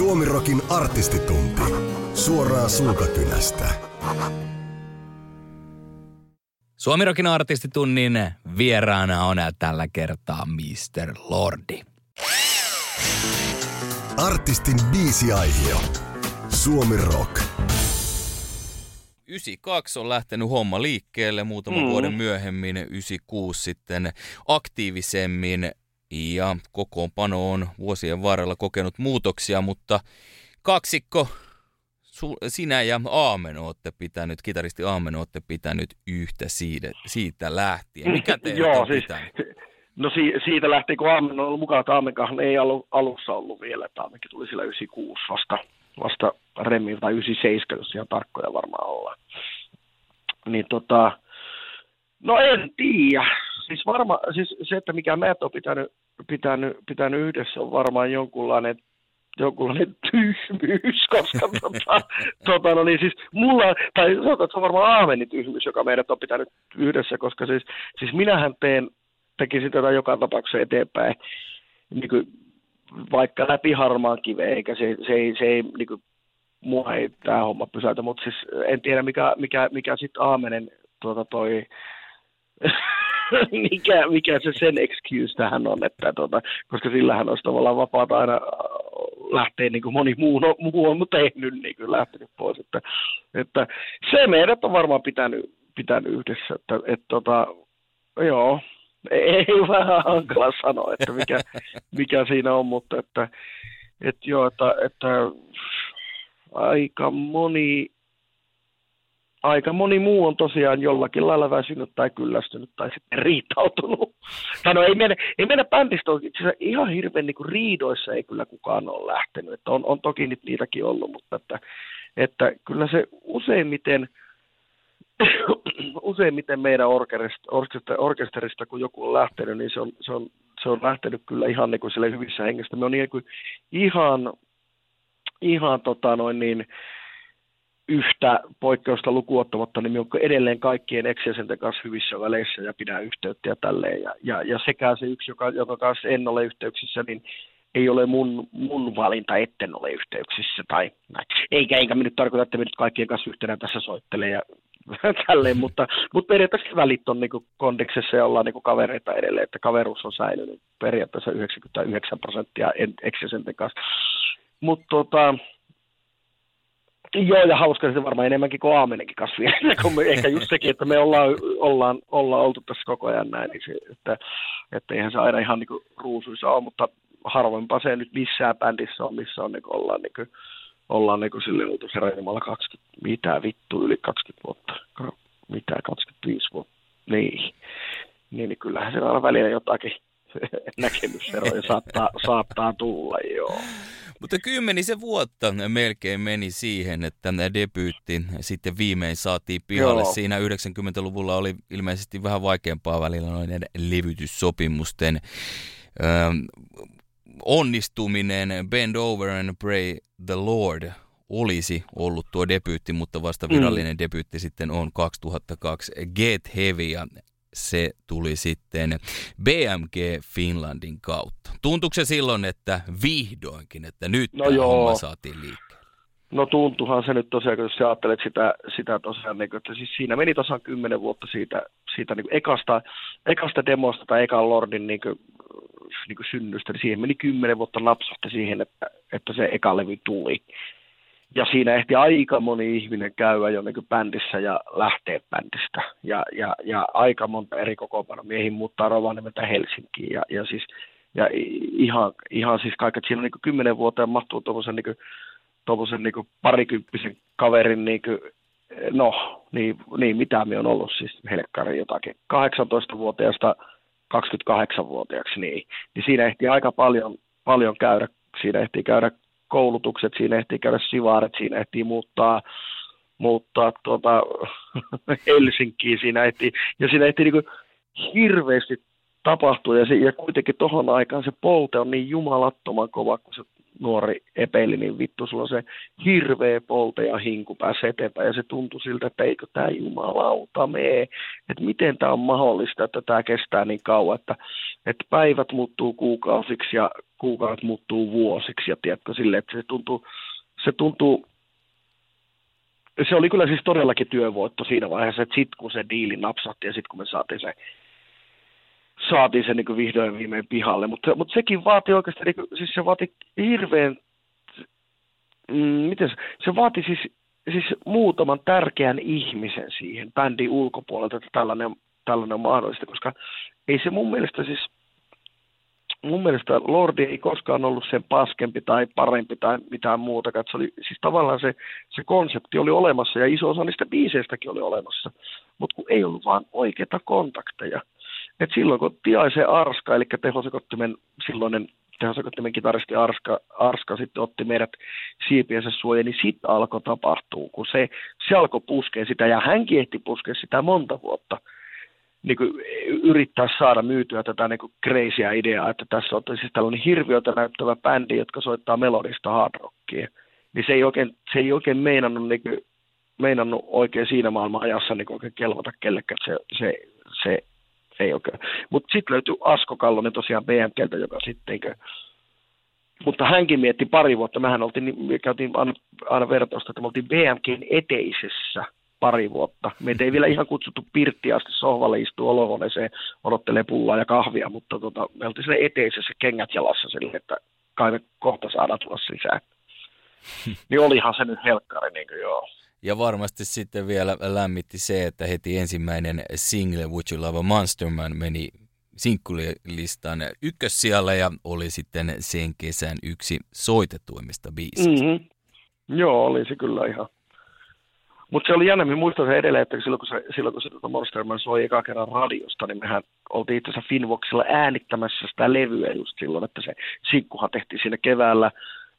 Suomirokin artistitunti. Suoraa suukakynästä. Suomirokin artistitunnin vieraana on tällä kertaa Mr. Lordi. Artistin biisiaihio. Suomi Rock. 92 on lähtenyt homma liikkeelle, muutaman mm. vuoden myöhemmin 96 sitten aktiivisemmin ja kokoonpano on vuosien varrella kokenut muutoksia, mutta kaksikko, sinä ja Aamen olette pitänyt, kitaristi Aamen olette pitänyt yhtä siitä, siitä lähtien. Mikä teitä Joo, on siis, pitänyt? No si- siitä lähti, kun Aamen on ollut mukaan, että Aamenkaan ei alu- alussa ollut vielä, että Aamenkin tuli sillä 96 vasta, vasta Remmiltä tai 97, jos ihan tarkkoja varmaan ollaan. Niin tota, no en tiedä. Siis, varma, siis se, että mikä meidät on pitänyt, pitänyt, pitänyt yhdessä, on varmaan jonkunlainen jonkunlainen tyhmyys, koska tota, tota, no niin siis mulla, tai sanotaan, että se on varmaan Aamenin tyhmyys, joka meidät on pitänyt yhdessä, koska siis, siis minähän teen, tekisin tätä joka tapauksessa eteenpäin, niin kuin, vaikka läpi harmaan kiveen, eikä se, se ei, se ei niin kuin, mua ei tämä homma pysäytä, mutta siis en tiedä mikä, mikä, mikä sitten Aamenen tuota toi, mikä, mikä se sen excuse tähän on, että tuota, koska sillähän olisi tavallaan vapaata aina äh, lähteä niin kuin moni muu, no, muu on tehnyt, niin kuin lähtenyt pois. Että, että se meidät on varmaan pitänyt, pitänyt yhdessä, että, että tota, joo, ei vähän hankala sanoa, että mikä, mikä siinä on, mutta että, että joo, että, että aika moni aika moni muu on tosiaan jollakin lailla väsynyt tai kyllästynyt tai sitten riitautunut. Tai no ei mennä, ei mennä bändistä itse ihan hirveän niin kuin riidoissa ei kyllä kukaan ole lähtenyt. Että on, on toki nyt niitäkin ollut, mutta että, että kyllä se useimmiten, useimmiten meidän orkesterista, orkesterista, kun joku on lähtenyt, niin se on, se on, se on lähtenyt kyllä ihan niin kuin sille hyvissä hengestä. Me on niin kuin ihan, ihan tota noin niin, yhtä poikkeusta lukuottamatta, niin on edelleen kaikkien ex kanssa hyvissä väleissä ja pidä yhteyttä ja tälleen. Ja, ja, ja sekä se yksi, joka, joka kanssa en ole yhteyksissä, niin ei ole mun, mun valinta, etten ole yhteyksissä. Tai, näin. Eikä, eikä me nyt tarkoita, että me nyt kaikkien kanssa yhtenä tässä soittelee ja tälleen, mutta, mutta periaatteessa välit on niin kondiksessa ja ollaan niin kavereita edelleen, että kaveruus on säilynyt periaatteessa 99 prosenttia ex kanssa. Mutta tota, Joo, ja hauska se varmaan enemmänkin kuin Aamenenkin kasvi. ehkä just sekin, että me ollaan, ollaan, ollaan oltu tässä koko ajan näin, niin se, että, että eihän se aina ihan niin kuin ruusuissa ole, mutta harvoinpa se nyt missään bändissä on, missä on, niin kuin, ollaan, niin kuin, ollaan niin kuin sille oltu se 20, mitä vittu, yli 20 vuotta, mitä 25 vuotta, niin. Niin, niin kyllähän se aina välillä jotakin näkemyseroja saattaa, saattaa tulla, joo. Mutta kymmenisen vuotta melkein meni siihen, että debyytti sitten viimein saatiin pihalle. Joo. Siinä 90-luvulla oli ilmeisesti vähän vaikeampaa välillä noiden levytyssopimusten ö, onnistuminen. Bend Over and Pray the Lord olisi ollut tuo debyytti, mutta vasta virallinen mm. debyytti sitten on 2002 Get Heavy ja se tuli sitten BMG Finlandin kautta. Tuntuuko se silloin, että vihdoinkin, että nyt no tämä homma saatiin liikkeelle? No tuntuhan se nyt tosiaan, jos sä ajattelet sitä, sitä tosiaan, niin, että siis siinä meni tosiaan kymmenen vuotta siitä, siitä niin ekasta, ekasta demosta tai ekan Lordin niin kuin, niin kuin synnystä, niin siihen meni kymmenen vuotta napsahti siihen, että, että se eka levy tuli ja siinä ehti aika moni ihminen käydä jo niin bändissä ja lähteä bändistä. Ja, ja, ja aika monta eri miehiin muuttaa Rovaniemeltä Helsinkiin. Ja, ja, siis, ja ihan, ihan siis kaiket siinä niin kymmenen vuoteen mahtuu tuommoisen niin niin parikymppisen kaverin, niin kuin, no, niin, niin mitä me on ollut siis helkkari jotakin, 18-vuotiaasta 28-vuotiaaksi, niin, niin siinä ehti aika paljon, paljon käydä, siinä ehti käydä koulutukset, siinä ehtii käydä sivaaret, siinä ehtii muuttaa, muuttaa tuota, Helsinkiin, siinä ehtii, ja siinä ehtii niin hirveästi tapahtua, ja, se, ja kuitenkin tohon aikaan se polte on niin jumalattoman kova, kun se nuori epeli, niin vittu, sulla on se hirveä polte ja hinku pääsee eteenpäin, ja se tuntui siltä, että eikö tämä jumalauta mee, että miten tämä on mahdollista, että tämä kestää niin kauan, että, että päivät muuttuu kuukausiksi, ja kuukaudet muuttuu vuosiksi ja tiedätkö sille, että se tuntuu, se tuntuu, se oli kyllä siis todellakin työvoitto siinä vaiheessa, että sitten kun se diili napsahti ja sitten kun me saatiin se, saatiin se niin vihdoin viimein pihalle, mutta, mutta sekin vaati oikeasti, niin kuin, siis se vaati hirveän, mm, miten se, se vaati siis, siis muutaman tärkeän ihmisen siihen bändin ulkopuolelta, että tällainen, tällainen on mahdollista, koska ei se mun mielestä siis mun mielestä Lordi ei koskaan ollut sen paskempi tai parempi tai mitään muuta. Se oli, siis tavallaan se, se konsepti oli olemassa ja iso osa niistä biiseistäkin oli olemassa, mutta kun ei ollut vaan oikeita kontakteja. Et silloin kun Tiaisen Arska, eli tehosekottimen silloinen tehosekottimen kitaristi Arska, Arska sitten otti meidät siipiensä suoja, niin sitten alkoi tapahtua, kun se, se alkoi puskea sitä ja hänkin ehti puskea sitä monta vuotta – niin kuin yrittää saada myytyä tätä niin kuin crazyä ideaa, että tässä on siis tällainen hirviötä näyttävä bändi, jotka soittaa melodista hard rockia. Niin se ei oikein, se ei oikein meinannut, niin kuin, meinannut oikein siinä maailman ajassa niin oikein kelvata kellekään, se, se, se ei oikein. Mutta sitten löytyi Asko Kallonen tosiaan BMKltä, joka sitten niin mutta hänkin mietti pari vuotta, mehän oltiin, me käytiin aina, aina vertausta, että me oltiin BMKn eteisessä – pari vuotta. Meitä ei vielä ihan kutsuttu pirtti asti sohvalle istua olohuoneeseen, odottelee pullaa ja kahvia, mutta tota, me oltiin siellä eteisessä kengät jalassa sille, että kai me kohta saadaan tulla sisään. niin olihan se nyt helkkari, niin kuin joo. Ja varmasti sitten vielä lämmitti se, että heti ensimmäinen single Would You Love a Monster Man meni sinkkulistan ykkössijalle ja oli sitten sen kesän yksi soitetuimmista biisistä. Mm-hmm. Joo, oli se kyllä ihan, mutta se oli jännä, minä muistan sen edelleen, että silloin kun se, silloin, kun se tuota Monsterman soi eka kerran radiosta, niin mehän oltiin itse asiassa Finvoxilla äänittämässä sitä levyä just silloin, että se sinkkuhan tehtiin siinä keväällä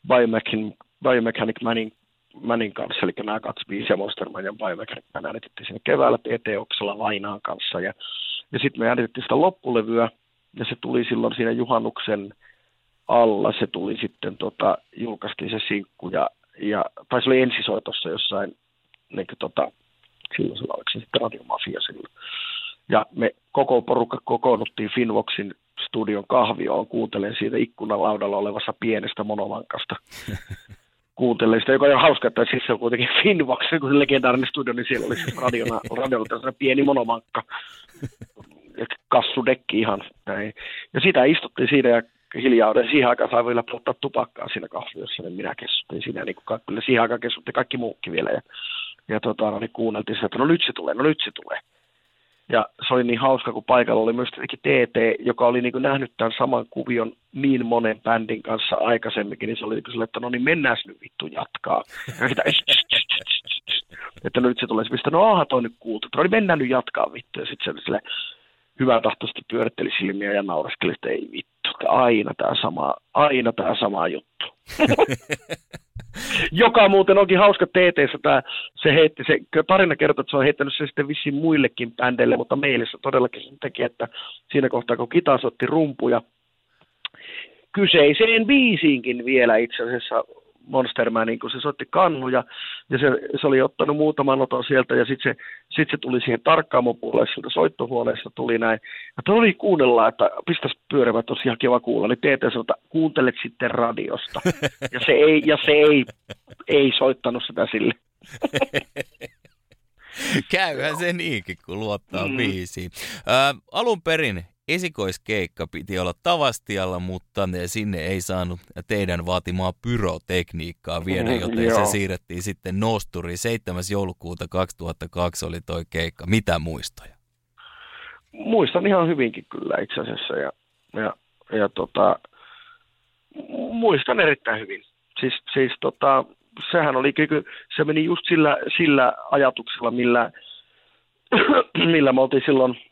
Biomechanic, Biomechanic Manin, Manin kanssa, eli nämä kaksi biisiä Monsterman ja Biomechanic Man äänitettiin siinä keväällä TT Oksella Lainaan kanssa, ja, ja sitten me äänitettiin sitä loppulevyä, ja se tuli silloin siinä juhannuksen alla, se tuli sitten, tota, julkaistiin se sinkku, ja, ja, tai se oli ensisoitossa jossain niin kuin, tota, silloin oliko se sitten radiomafia silloin. Ja me koko porukka kokoonnuttiin Finvoxin studion kahvioon, kuuntelen siitä ikkunalaudalla olevassa pienestä monovankasta. kuuntelen sitä, joka on hauska, että siis se on kuitenkin Finvox, kun se legendaarinen studio, niin siellä oli siis radiona, radiolla pieni monovankka. kassudekki ihan näin. Ja sitä istuttiin siinä ja hiljauden. Siihen aikaan sai vielä polttaa tupakkaa siinä kahviossa, niin minä keskuttiin siinä. Niin kuin, kyllä siihen aikaan keskuttiin kaikki muukin vielä. Ja ja tota, no, niin kuunneltiin sitä, että no nyt se tulee, no nyt se tulee. Ja se oli niin hauska, kun paikalla oli myös TT, joka oli niin kuin nähnyt tämän saman kuvion niin monen bändin kanssa aikaisemminkin, niin se oli niin että no niin mennään nyt vittu jatkaa. Ja sitä, että no nyt se tulee, sitten no aha toi nyt kuultu, no niin mennään nyt jatkaa vittu. Ja sitten se oli silleen, hyvä pyöritteli silmiä ja nauraskeli, että ei vittu, että aina tämä sama, aina tämä sama juttu. Joka muuten onkin hauska tt tämä, se heitti, se tarina kertoo, että se on heittänyt se sitten vissiin muillekin bändeille, mutta meille se todellakin sen teki, että siinä kohtaa kun kitas otti rumpuja, kyseiseen biisiinkin vielä itse asiassa Monstermanin, kun se soitti kannuja, ja se, se oli ottanut muutaman oton sieltä, ja sitten se, sit se tuli siihen tarkkaamopuolelle, sieltä soittohuoneesta tuli näin. Ja tuli kuunnella, että pistäisi pyörivät, olisi ihan kiva kuulla, niin teet sanoi, että kuuntelet sitten radiosta. Ja se ei, ja se ei, ei soittanut sitä sille. Käyhän se niinkin, kun luottaa mm. biisiin. Ä, alun perin esikoiskeikka piti olla Tavastialla, mutta sinne ei saanut teidän vaatimaa pyrotekniikkaa viedä, joten se siirrettiin sitten Nosturiin. 7. joulukuuta 2002 oli toi keikka. Mitä muistoja? Muistan ihan hyvinkin kyllä itse asiassa ja, ja, ja tota, muistan erittäin hyvin. Siis, siis tota, sehän oli, se meni just sillä, sillä ajatuksella, millä, millä me oltiin silloin –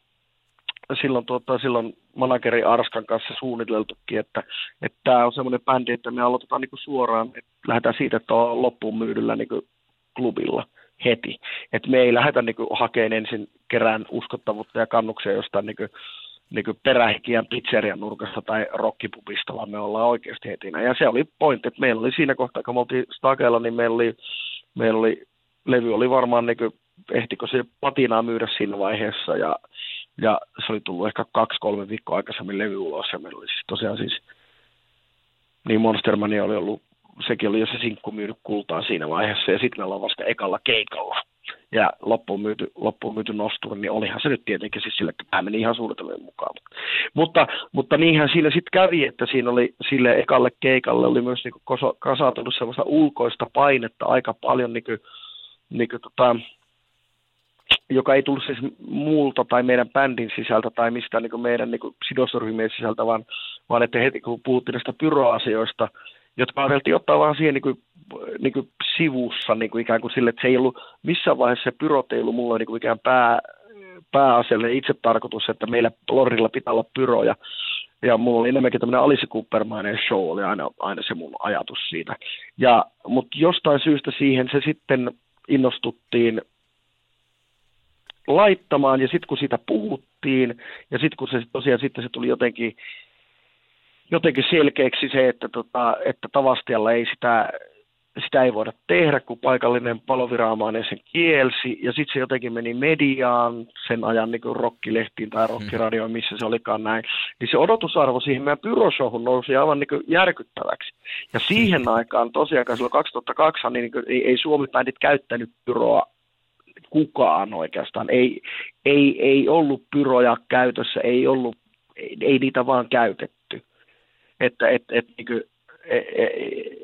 silloin, tuota, silloin manageri Arskan kanssa suunniteltukin, että, tämä on semmoinen bändi, että me aloitetaan niin suoraan, että lähdetään siitä, että on loppuun myydyllä niin klubilla heti. Että me ei lähdetä niin hakemaan ensin kerään uskottavuutta ja kannuksia jostain niin kuin, niin pizzerian nurkasta tai rockipubista, vaan me ollaan oikeasti heti. Ja se oli pointti, että meillä oli siinä kohtaa, kun me oltiin Stagella, niin meillä oli, meillä oli levy oli varmaan, niin kuin, ehtikö se patinaa myydä siinä vaiheessa, ja ja se oli tullut ehkä kaksi-kolme viikkoa aikaisemmin levy ulos, ja meillä oli siis tosiaan siis niin Monstermania oli ollut, sekin oli jo se sinkku myynyt kultaa siinä vaiheessa, ja sitten me ollaan vasta ekalla keikalla ja loppuun myyty, loppuun myyty nosturi, niin olihan se nyt tietenkin siis sille, että meni ihan suunnitelmien mukaan. Mutta, mutta niinhän siinä sitten kävi, että siinä oli sille ekalle keikalle oli myös niin kasautunut sellaista ulkoista painetta aika paljon, niin kuin, niin kuin tota, joka ei tullut siis muulta tai meidän bändin sisältä tai mistään niin meidän niin sidosryhmien sisältä, vaan, vaan että heti kun puhuttiin näistä pyroasioista, jotka ajateltiin ottaa vaan siihen niin kuin, niin kuin sivussa niin kuin ikään kuin sille, että se ei ollut missään vaiheessa se pyrot ei ollut mulla niin kuin ikään pää, pääasiallinen itse tarkoitus, että meillä Lorilla pitää olla pyroja. Ja mulla oli enemmänkin tämmöinen Alice Coopermainen show, oli aina, aina se mun ajatus siitä. Mutta jostain syystä siihen se sitten innostuttiin laittamaan, ja sitten kun siitä puhuttiin, ja sitten kun se tosiaan sitten se tuli jotenkin jotenkin selkeäksi se, että, tota, että Tavastialla ei sitä, sitä ei voida tehdä, kun paikallinen paloviranomainen sen kielsi, ja sitten se jotenkin meni mediaan sen ajan niin rokkilehtiin tai rokkiradioon, missä se olikaan näin, niin se odotusarvo siihen meidän pyroshowhun nousi aivan niin järkyttäväksi. Ja siihen aikaan tosiaan silloin 2002 niin, niin ei, ei Suomi-bändit käyttänyt pyroa kukaan oikeastaan. Ei, ei, ei ollut pyroja käytössä, ei ollut ei, ei niitä vaan käytetty että et, et, niin kuin, et,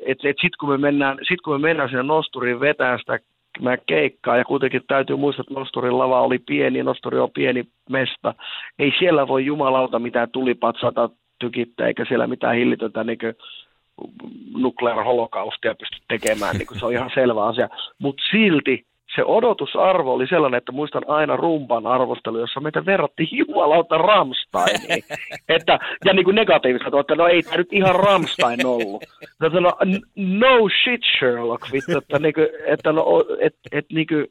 et, et sitten kun me mennään, sit kun me mennään sinne nosturiin vetää sitä mä keikkaa ja kuitenkin täytyy muistaa, että Nosturin lava oli pieni, Nosturi on pieni mesta. Ei siellä voi jumalauta mitään tulipatsata tykittää, eikä siellä mitään hillitöntä niin nuklear pysty tekemään, niin se on ihan selvä asia. Mutta silti se odotusarvo oli sellainen, että muistan aina rumpan arvostelu, jossa meitä verrattiin jumalauta Ramsteiniin. että, ja niin kuin negatiivista, että no ei tämä nyt ihan Ramstein ollut. Että no, no shit Sherlock, vittu, että, niin kuin, että no, et, et, niin kuin,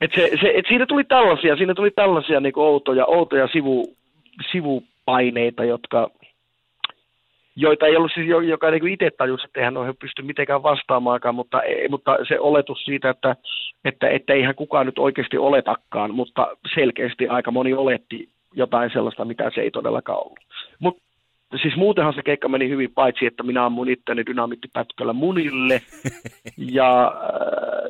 et se, se, et siinä tuli tällaisia, siinä tuli tällaisia niin outoja, outoja sivu, sivupaineita, jotka, joita ei ollut siis, joka niin itse tajusi, että eihän noihin pysty mitenkään vastaamaankaan, mutta, mutta se oletus siitä, että, että, että eihän kukaan nyt oikeasti oletakaan, mutta selkeästi aika moni oletti jotain sellaista, mitä se ei todellakaan ollut. Mutta siis muutenhan se keikka meni hyvin, paitsi että minä ammun itteni dynamiittipätköllä munille. Ja,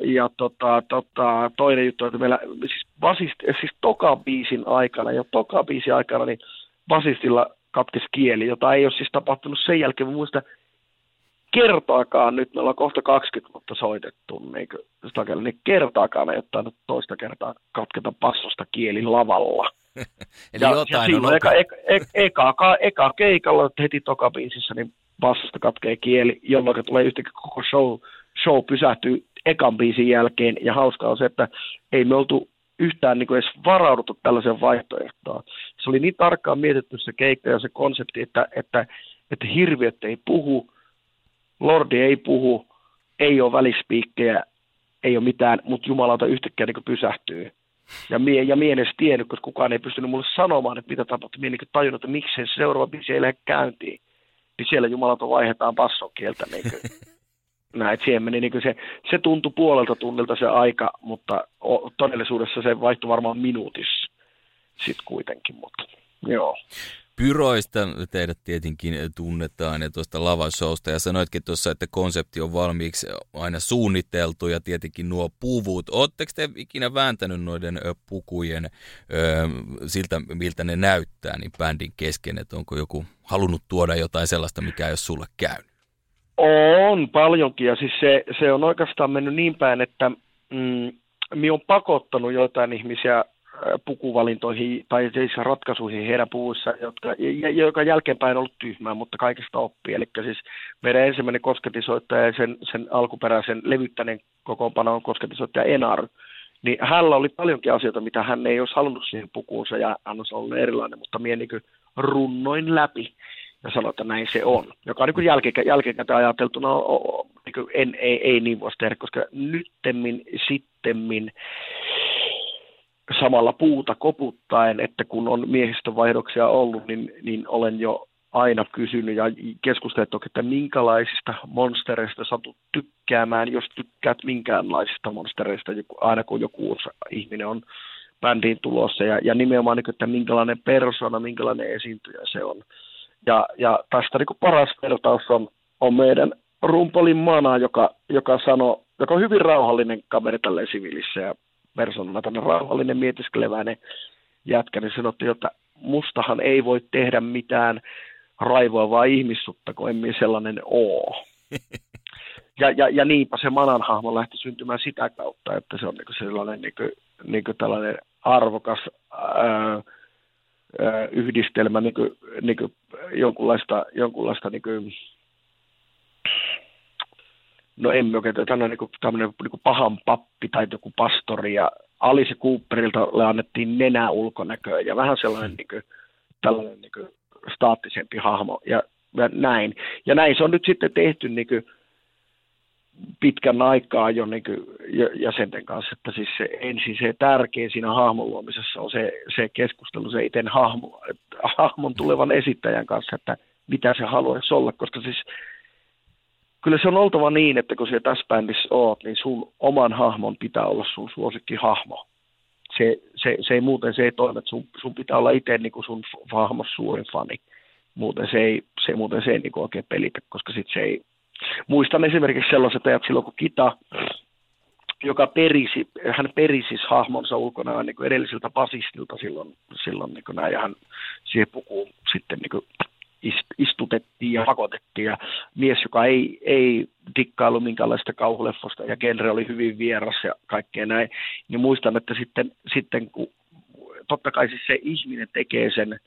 ja tota, tota, toinen juttu, että meillä siis, basist, siis toka biisin aikana, jo toka biisin aikana, niin basistilla katkesi kieli, jota ei ole siis tapahtunut sen jälkeen. Mä muistan kertaakaan nyt, me ollaan kohta 20 vuotta soitettu, niin, niin kertaakaan ei ottanut toista kertaa katketa passosta kieli lavalla. Eli ja, jotain ja on eka, eka, eka, eka, eka keikalla heti tokabiisissä, niin bassosta katkee kieli, jolloin tulee yhtäkkiä koko show, show pysähtyy ekan biisin jälkeen. Ja hauskaa on se, että ei me oltu yhtään niin kuin edes varauduttu tällaiseen vaihtoehtoon. Se oli niin tarkkaan mietitty se keikka ja se konsepti, että, että, että hirviöt ei puhu, Lordi ei puhu, ei ole välispiikkejä, ei ole mitään, mutta jumalauta yhtäkkiä niin pysähtyy. Ja mie, ja mie en edes tiennyt, koska kukaan ei pystynyt mulle sanomaan, että mitä tapahtui. Mie niin tajunnut, että miksi se seuraava biisi ei lähde käyntiin. Niin siellä jumalauta vaihdetaan basson kieltä. Niin kuin. näin, siihen meni niin se, se tuntui puolelta tunnilta se aika, mutta todellisuudessa se vaihtui varmaan minuutissa sitten kuitenkin, mutta joo. Pyroista teidät tietenkin tunnetaan ja tuosta lavashowsta ja sanoitkin tuossa, että konsepti on valmiiksi aina suunniteltu ja tietenkin nuo puvut. Oletteko te ikinä vääntänyt noiden pukujen siltä, miltä ne näyttää, niin bändin kesken, että onko joku halunnut tuoda jotain sellaista, mikä ei ole sulle käynyt? On paljonkin ja siis se, se on oikeastaan mennyt niin päin, että mm, mi on pakottanut joitain ihmisiä äh, pukuvalintoihin tai siis ratkaisuihin heidän puvuissa, jotka, joka jälkeenpäin on ollut tyhmää, mutta kaikesta oppii. Eli siis meidän ensimmäinen kosketisoittaja sen, sen alkuperäisen levyttäneen kokoonpanon kosketisoittaja Enar, niin hänellä oli paljonkin asioita, mitä hän ei olisi halunnut siihen pukuunsa ja hän olisi ollut erilainen, mutta minä niin runnoin läpi ja sanoi, että näin se on. Joka on niin jälkikä, jälkikäteen ajateltuna no, niin en, ei, ei niin voisi tehdä, koska nyttemmin, sittemmin samalla puuta koputtaen, että kun on miehistövaihdoksia ollut, niin, niin olen jo aina kysynyt ja keskustellut, että minkälaisista monstereista satut tykkäämään, jos tykkäät minkäänlaisista monstereista, aina kun joku ihminen on bändiin tulossa ja, ja nimenomaan, niin että minkälainen persona, minkälainen esiintyjä se on. Ja, ja tästä niin paras vertaus on, on meidän rumpalin Mana, joka, joka sanoo, joka on hyvin rauhallinen kaveri tälleen siviilissä ja persoonana tämmöinen rauhallinen mietiskeleväinen jätkä, niin sanottiin, että mustahan ei voi tehdä mitään raivoavaa ihmissutta, kun emme sellainen oo. Ja, ja, ja niinpä se Manan hahmo lähti syntymään sitä kautta, että se on niin sellainen niin kuin, niin kuin tällainen arvokas ää, yhdistelmä niin kuin, niin kuin jonkunlaista, jonkunlaista niin kuin, no emme oikein, tämmöinen, niin kuin, tämmöinen niin kuin pahan pappi tai joku pastori ja Alice Cooperilta annettiin nenä ulkonäköä ja vähän sellainen niin kuin, tällainen niin kuin, staattisempi hahmo ja, ja näin. Ja näin se on nyt sitten tehty niin kuin, pitkän aikaa jo niin kuin jäsenten kanssa, että siis se, ensin se tärkein siinä hahmon luomisessa on se, se keskustelu se itse hahmo, hahmon tulevan esittäjän kanssa, että mitä se haluaisi olla, koska siis kyllä se on oltava niin, että kun siellä tässä bändissä oot, niin sun oman hahmon pitää olla sun hahmo. Se, se, se ei muuten se ei toimi, että sun, sun pitää olla itse niin kuin sun hahmos suurin fani. Muuten se ei, se, muuten se ei niin oikein pelitä, koska sit se ei, Muistan esimerkiksi sellaiset ajat silloin, kun Kita, joka perisi, hän perisi siis hahmonsa ulkona niin kuin edelliseltä basistilta silloin, silloin niin kuin näin, ja hän siihen pukuun sitten niin kuin istutettiin ja pakotettiin. Ja mies, joka ei, ei dikkailu minkäänlaista kauhuleffosta ja genre oli hyvin vieras ja kaikkea näin, niin muistan, että sitten, sitten kun totta kai siis se ihminen tekee sen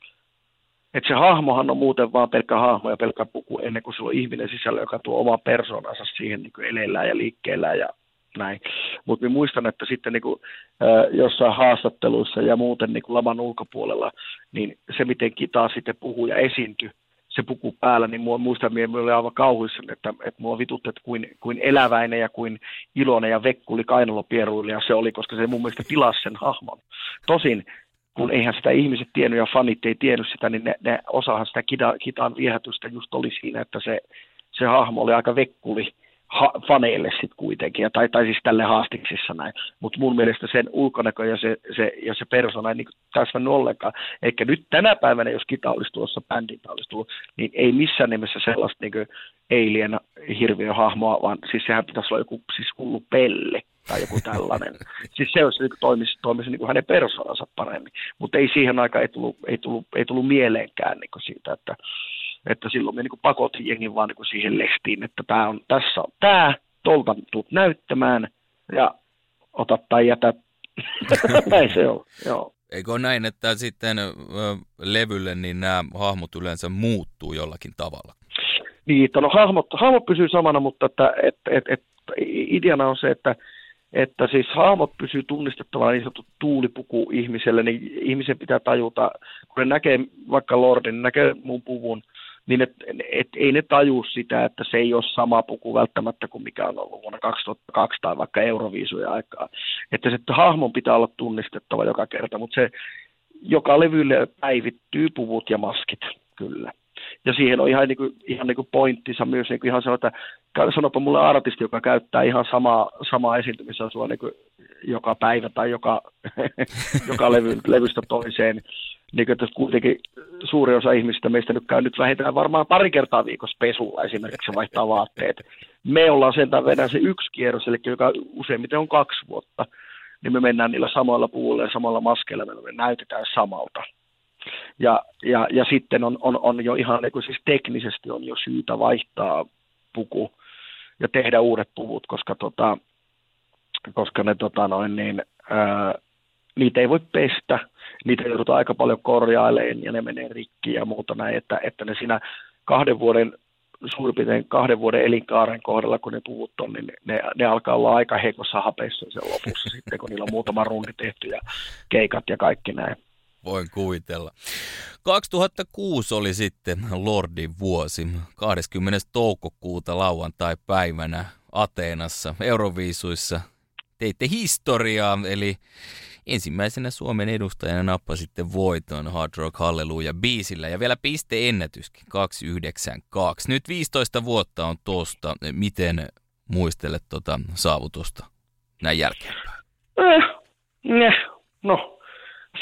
että se hahmohan on muuten vaan pelkkä hahmo ja pelkkä puku ennen kuin sillä on ihminen sisällä, joka tuo oma persoonansa siihen niin kuin eleellään ja liikkeellään ja näin. Mutta muistan, että sitten niin kuin, äh, jossain haastatteluissa ja muuten niin kuin laman ulkopuolella, niin se miten kitaa sitten puhuu ja esiintyi, se puku päällä, niin mua muistan, että oli aivan kauhuissa, että, että mua vitut, että kuin, kuin eläväinen ja kuin iloinen ja vekkuli kainalopieruilija se oli, koska se mun mielestä pilasi sen hahmon. Tosin kun eihän sitä ihmiset tiennyt ja fanit ei tiennyt sitä, niin ne, ne osahan sitä kita, kitan viehätystä just oli siinä, että se, se hahmo oli aika vekkuli ha, faneille sitten kuitenkin, tai, tai siis tälle haastiksissa näin. Mutta mun mielestä sen ulkonäkö ja se, se, ja se persona ei niin täsmännyt ollenkaan. Eikä nyt tänä päivänä, jos kita olisi tuossa, bändin olisi tullut, niin ei missään nimessä sellaista niin alien hirviöhahmoa, vaan siis sehän pitäisi olla joku siis hullu pelle tai joku tällainen. siis se olisi, niin toimisi, toimisi niin kuin hänen persoonansa paremmin. Mutta ei siihen aikaan ei tullut, ei tullut, ei tullut mieleenkään niin siitä, että, että silloin me niin pakotin jengin vaan niin siihen lestiin, että tämä on, tässä on tämä, tuolta tuut näyttämään ja ota tai jätä. Näin se on, joo. Eikö ole näin, että sitten levylle niin nämä hahmot yleensä muuttuu jollakin tavalla? Niin, no hahmot, hahmot pysyy samana, mutta että, et, et, et, ideana on se, että että siis hahmot pysyy tunnistettavana niin sanottu tuulipuku ihmiselle, niin ihmisen pitää tajuta, kun ne näkee vaikka Lordin, näkee mun puvun, niin et, et, ei ne taju sitä, että se ei ole sama puku välttämättä kuin mikä on ollut vuonna 2002 tai vaikka Euroviisuja aikaa. Että se että hahmon pitää olla tunnistettava joka kerta, mutta se joka levylle päivittyy puvut ja maskit, kyllä. Ja siihen on ihan, niin kuin, ihan niin kuin pointtinsa myös niin kuin ihan sanoa, että sanopa mulle artisti, joka käyttää ihan samaa, samaa esiintymisasua niin kuin joka päivä tai joka, joka levy, levystä toiseen. Niin että kuitenkin suuri osa ihmistä meistä nyt käy nyt vähintään varmaan pari kertaa viikossa pesulla esimerkiksi vaihtaa vaatteet. Me ollaan sentään vedän se yksi kierros, eli joka useimmiten on kaksi vuotta, niin me mennään niillä samoilla puulla ja samalla maskeilla, me näytetään samalta. Ja, ja, ja sitten on, on, on jo ihan niin kuin siis teknisesti on jo syytä vaihtaa puku ja tehdä uudet puvut, koska, tota, koska ne tota noin, niin, ää, niitä ei voi pestä, niitä joudutaan aika paljon korjailemaan ja ne menee rikki ja muuta näin, että, että ne siinä kahden vuoden suurin piirtein kahden vuoden elinkaaren kohdalla, kun ne puvut on, niin ne, ne alkaa olla aika heikossa hapeissa sen lopussa sitten, kun niillä on muutama rundi tehty ja keikat ja kaikki näin. Voin kuvitella. 2006 oli sitten Lordin vuosi. 20. toukokuuta lauantai-päivänä Ateenassa Euroviisuissa teitte historiaa, eli ensimmäisenä Suomen edustajana nappasitte voiton Hard Rock Hallelujah biisillä ja vielä pisteennätyskin 292. Nyt 15 vuotta on tuosta. Miten muistelet tuota saavutusta näin jälkeenpäin? Eh, eh, no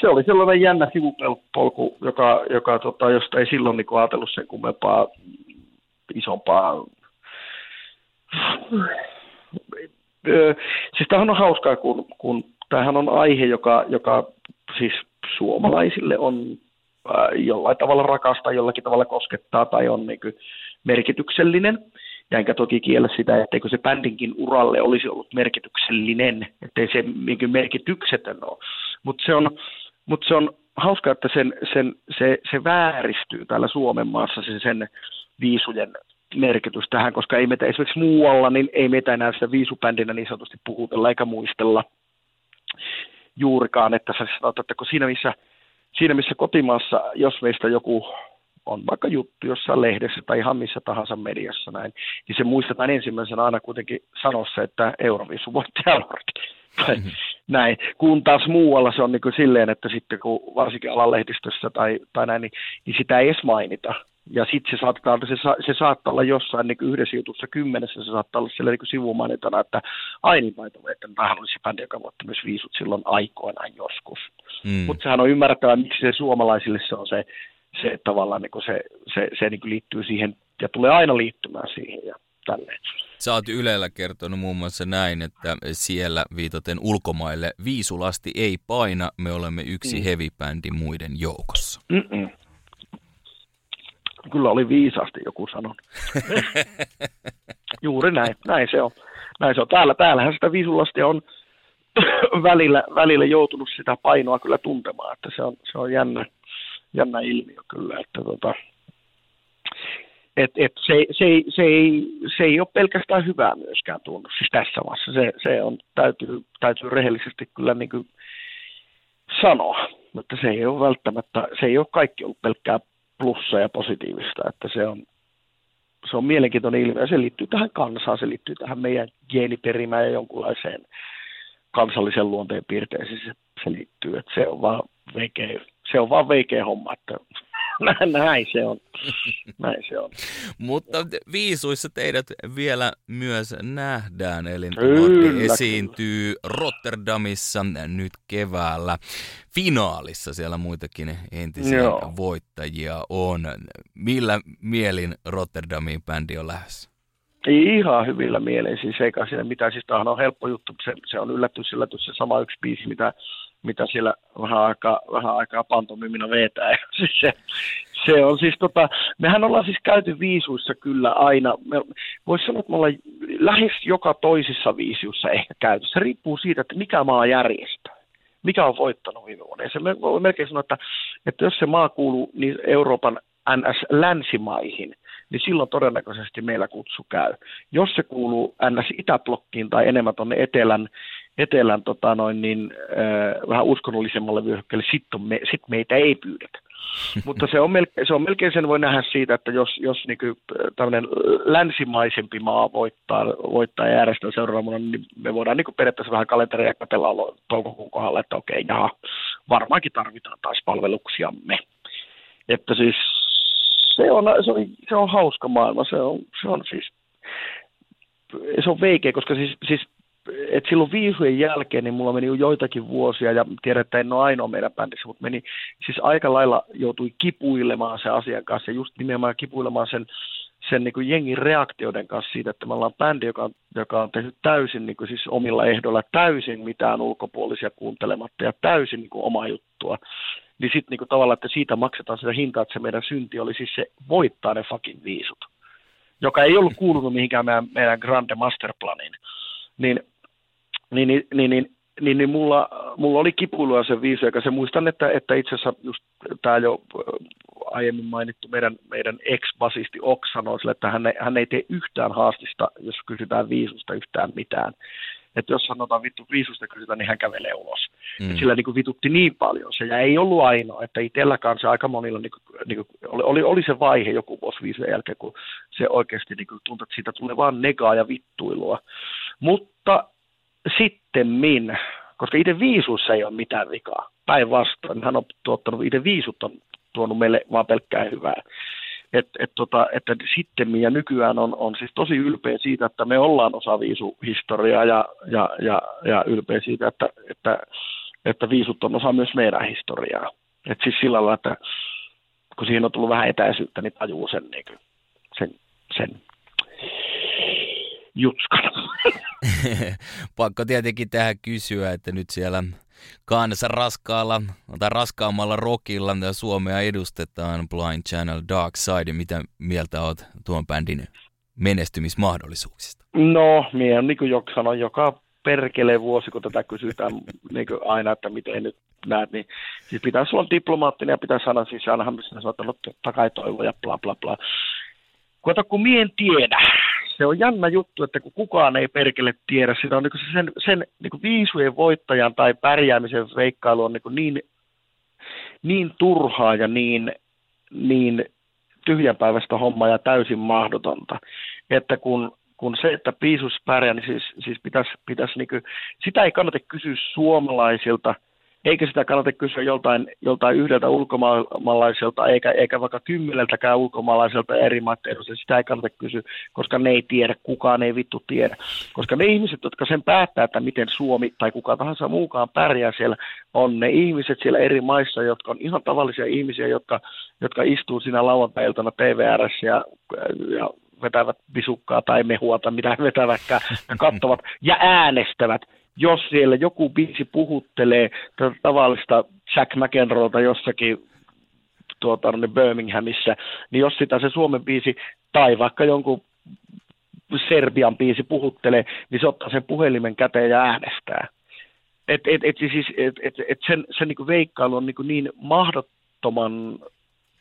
se oli sellainen jännä sivupolku, joka, joka tota, josta ei silloin niin ajatellut sen kummempaa isompaa siis tämähän on hauskaa, kun, kun tämähän on aihe, joka, joka siis suomalaisille on jollain tavalla rakasta, jollakin tavalla koskettaa tai on niin merkityksellinen. Ja enkä toki kiellä sitä, etteikö se bändinkin uralle olisi ollut merkityksellinen, ettei se niin merkityksetön ole. Mutta se on, mut se on hauska, että sen, sen, se, se vääristyy täällä Suomen maassa sen, sen viisujen merkitys tähän, koska ei meitä esimerkiksi muualla, niin ei meitä enää sitä viisubändinä niin sanotusti puhutella eikä muistella juurikaan, että sä sanot, että kun siinä missä, siinä missä kotimaassa, jos meistä joku on vaikka juttu jossain lehdessä tai ihan missä tahansa mediassa näin, niin se muistetaan ensimmäisenä aina kuitenkin sanossa, että Euroviisu voitti mm-hmm. näin. Kun taas muualla se on niin kuin silleen, että sitten kun varsinkin alan lehdistössä tai, tai näin, niin, niin sitä ei edes mainita. Ja sitten se saattaa, se, se saattaa olla jossain niin yhdessä jutussa kymmenessä, se saattaa olla siellä niin sivumainintana, että ai niin vai että tämähän olisi bändi, joka voitti myös viisut silloin aikoinaan joskus. Mm. Mutta sehän on ymmärrettävä, miksi se suomalaisille se on se, se tavallaan niin se, se, se niin liittyy siihen ja tulee aina liittymään siihen ja tälleen. Sä oot Ylellä kertonut muun muassa näin, että siellä viitaten ulkomaille viisulasti ei paina, me olemme yksi mm. heavy-bändi muiden joukossa. Mm-mm kyllä oli viisaasti joku sanonut. Juuri näin, näin se on. Näin se on. Täällä, täällähän sitä viisulastia on välillä, välillä joutunut sitä painoa kyllä tuntemaan, että se on, se on jännä, jännä ilmiö kyllä, että tota, et, et se, se, se, ei, se ei ole pelkästään hyvää myöskään tuonut, siis tässä vaiheessa. Se, se on, täytyy, täytyy rehellisesti kyllä niin kuin sanoa, mutta se ei ole välttämättä, se ei ole kaikki ollut pelkkää plussa ja positiivista, että se on, se on mielenkiintoinen ilmiö. Se liittyy tähän kansaan, se liittyy tähän meidän geeniperimään ja jonkunlaiseen kansallisen luonteen piirteeseen se, se liittyy. Että se on vaan veikeä, se on vaan veikeä homma, että näin se on. Näin se on. Mutta viisuissa teidät vielä myös nähdään, eli esiintyy Rotterdamissa nyt keväällä finaalissa. Siellä muitakin entisiä Joo. voittajia on. Millä mielin Rotterdamiin bändi on lähes? Ihan hyvillä mielin, siis eikä siinä mitään, siis tämähän on helppo juttu, se, se on yllätys, yllätys, se sama yksi biisi, mitä mitä siellä vähän aikaa, vähän aikaa pantomimina vetää. se, se on siis tota, mehän ollaan siis käyty viisuissa kyllä aina, voisi sanoa, että me ollaan lähes joka toisissa viisuissa ehkä käyty. Se riippuu siitä, että mikä maa järjestää mikä on voittanut viime vuonna. Se voi melkein sanoa, että, että jos se maa kuuluu niin Euroopan NS-länsimaihin, niin silloin todennäköisesti meillä kutsu käy. Jos se kuuluu NS-itäblokkiin tai enemmän tuonne etelän, etelän tota noin, niin, äh, vähän uskonnollisemmalle vyöhykkeelle, sitten me, sit meitä ei pyydetä. Mutta se on, melkein, se on melkein sen voi nähdä siitä, että jos, jos niin tämmöinen länsimaisempi maa voittaa, voittaa ja järjestää seuraavana, niin me voidaan niin periaatteessa vähän kalenteria katsella toukokuun kohdalla, että okei, jaha, varmaankin tarvitaan taas palveluksiamme. Että siis se on, se on, se on hauska maailma, se on, se on siis se on veikeä, koska siis, siis et silloin viisujen jälkeen, niin mulla meni jo joitakin vuosia, ja tiedän, että en ole ainoa meidän bändissä, mutta meni siis aika lailla joutui kipuilemaan se asian kanssa, ja just nimenomaan kipuilemaan sen, sen niin kuin jengin reaktioiden kanssa siitä, että me ollaan bändi, joka, joka on tehnyt täysin niin kuin siis omilla ehdoilla, täysin mitään ulkopuolisia kuuntelematta ja täysin niin kuin omaa juttua. Niin sitten niin tavallaan, että siitä maksetaan sitä hintaa, että se meidän synti oli siis se voittaa ne fucking viisut, joka ei ollut kuulunut mihinkään meidän, meidän grande masterplaniin. Niin niin, niin, niin, niin, niin, niin mulla, mulla oli kipuilua se viisi, eikä se muistan, että, että itse asiassa just tämä jo aiemmin mainittu meidän, meidän ex-basisti Ok sanoi sille, että hän ei, hän ei tee yhtään haastista, jos kysytään viisusta yhtään mitään. Että jos sanotaan vittu viisusta kysytään, niin hän kävelee ulos. Mm. Et sillä niin kuin vitutti niin paljon se, ja ei ollut ainoa, että itselläkään se aika monilla niin kuin, niin kuin, oli, oli, oli, se vaihe joku vuosi viisujen jälkeen, kun se oikeasti niin kuin, tuntui, että siitä tulee vaan negaa ja vittuilua. Mutta sitten min, koska itse viisuussa ei ole mitään vikaa. Päinvastoin, hän on tuottanut, itse viisut on tuonut meille vaan pelkkää hyvää. Et, et tota, että sitten ja nykyään on, on siis tosi ylpeä siitä, että me ollaan osa viisuhistoriaa ja, ja, ja, ja ylpeä siitä, että, että, että viisut on osa myös meidän historiaa. Et siis sillä lailla, että kun siihen on tullut vähän etäisyyttä, niin tajuu sen, niin kuin, sen, sen jutskana. Pakko tietenkin tähän kysyä, että nyt siellä kanssa raskaalla tai raskaammalla rockilla Suomea edustetaan Blind Channel Dark Side. Mitä mieltä olet tuon bändin menestymismahdollisuuksista? No, minä niin kuin sanon, joka perkele vuosi, kun tätä kysytään niin kuin aina, että miten nyt näet, niin siis pitäisi olla diplomaattinen ja pitäisi sanoa, siis ainahan missä sanotaan, että no, totta kai toivo ja bla bla bla. Kuota, kun mien tiedä, se on jännä juttu, että kun kukaan ei perkele tiedä, sitä on niin sen, sen niin viisujen voittajan tai pärjäämisen veikkailu on niin, niin, niin turhaa ja niin, niin tyhjänpäiväistä hommaa ja täysin mahdotonta, että kun kun se, että piisus pärjää, niin siis, siis pitäisi, pitäisi niin kuin, sitä ei kannata kysyä suomalaisilta – eikä sitä kannata kysyä joltain, joltain yhdeltä ulkomaalaiselta, eikä, eikä vaikka kymmeneltäkään ulkomaalaiselta eri maiden Sitä ei kannata kysyä, koska ne ei tiedä, kukaan ei vittu tiedä. Koska ne ihmiset, jotka sen päättää, että miten Suomi tai kuka tahansa muukaan pärjää siellä, on ne ihmiset siellä eri maissa, jotka on ihan tavallisia ihmisiä, jotka, jotka istuu siinä lauantai-iltana TVRssä ja, ja vetävät visukkaa tai mehua tai mitä vetävätkään ja katsovat ja äänestävät jos siellä joku biisi puhuttelee tavallista Jack McEnroelta jossakin tuota, Birminghamissa, niin jos sitä se Suomen biisi tai vaikka jonkun Serbian biisi puhuttelee, niin se ottaa sen puhelimen käteen ja äänestää. Et, et, et, siis, et, et, et sen, sen niin veikkailu on niin, niin mahdottoman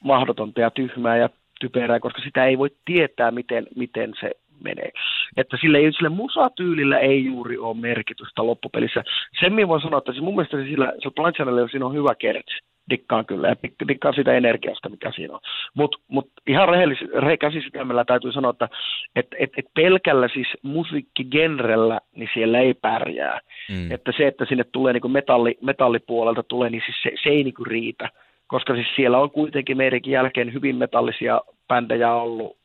mahdotonta ja tyhmää ja typerää, koska sitä ei voi tietää, miten, miten se menee. Että sille, ei, sille musatyylillä ei juuri ole merkitystä loppupelissä. Sen minä voin sanoa, että siis mun mielestä sillä, se Blind Channel, siinä on hyvä kertsi. Dikkaan kyllä ja dikkaan sitä energiasta, mikä siinä on. Mutta mut ihan rehellisesti sydämellä täytyy sanoa, että et, et, et pelkällä siis musiikkigenrellä, niin siellä ei pärjää. Mm. Että se, että sinne tulee niin metalli, metallipuolelta tulee, niin siis se, se ei niin riitä koska siis siellä on kuitenkin meidänkin jälkeen hyvin metallisia bändejä ollut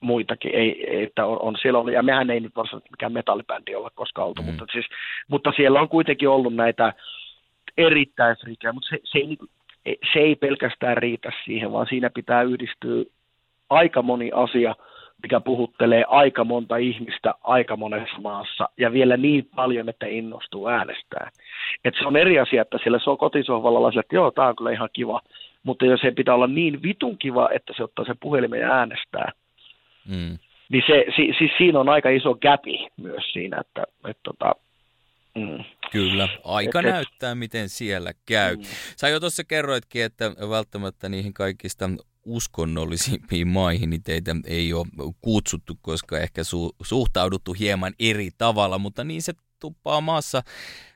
muitakin, ei, että on, on siellä ollut, ja mehän ei nyt varsinaisesti mikään metallibändi olla koskaan oltu, mm. mutta, siis, mutta siellä on kuitenkin ollut näitä erittäin friikejä, mutta se, se, ei, niinku, se ei pelkästään riitä siihen, vaan siinä pitää yhdistyä aika moni asia, mikä puhuttelee aika monta ihmistä aika monessa maassa, ja vielä niin paljon, että innostuu äänestää. Et se on eri asia, että siellä se on kotisohvalla laisilla, että joo, tämä on kyllä ihan kiva, mutta jos se pitää olla niin vitun kiva, että se ottaa sen puhelimen ja äänestää, Mm. Niin se, si, siis siinä on aika iso gäpi myös siinä, että, että tota, Mm. Kyllä, aika et, näyttää, miten siellä käy. Mm. Sä jo tuossa kerroitkin, että välttämättä niihin kaikista uskonnollisimpiin maihin niin teitä ei ole kutsuttu, koska ehkä su- suhtauduttu hieman eri tavalla, mutta niin se tuppaa maassa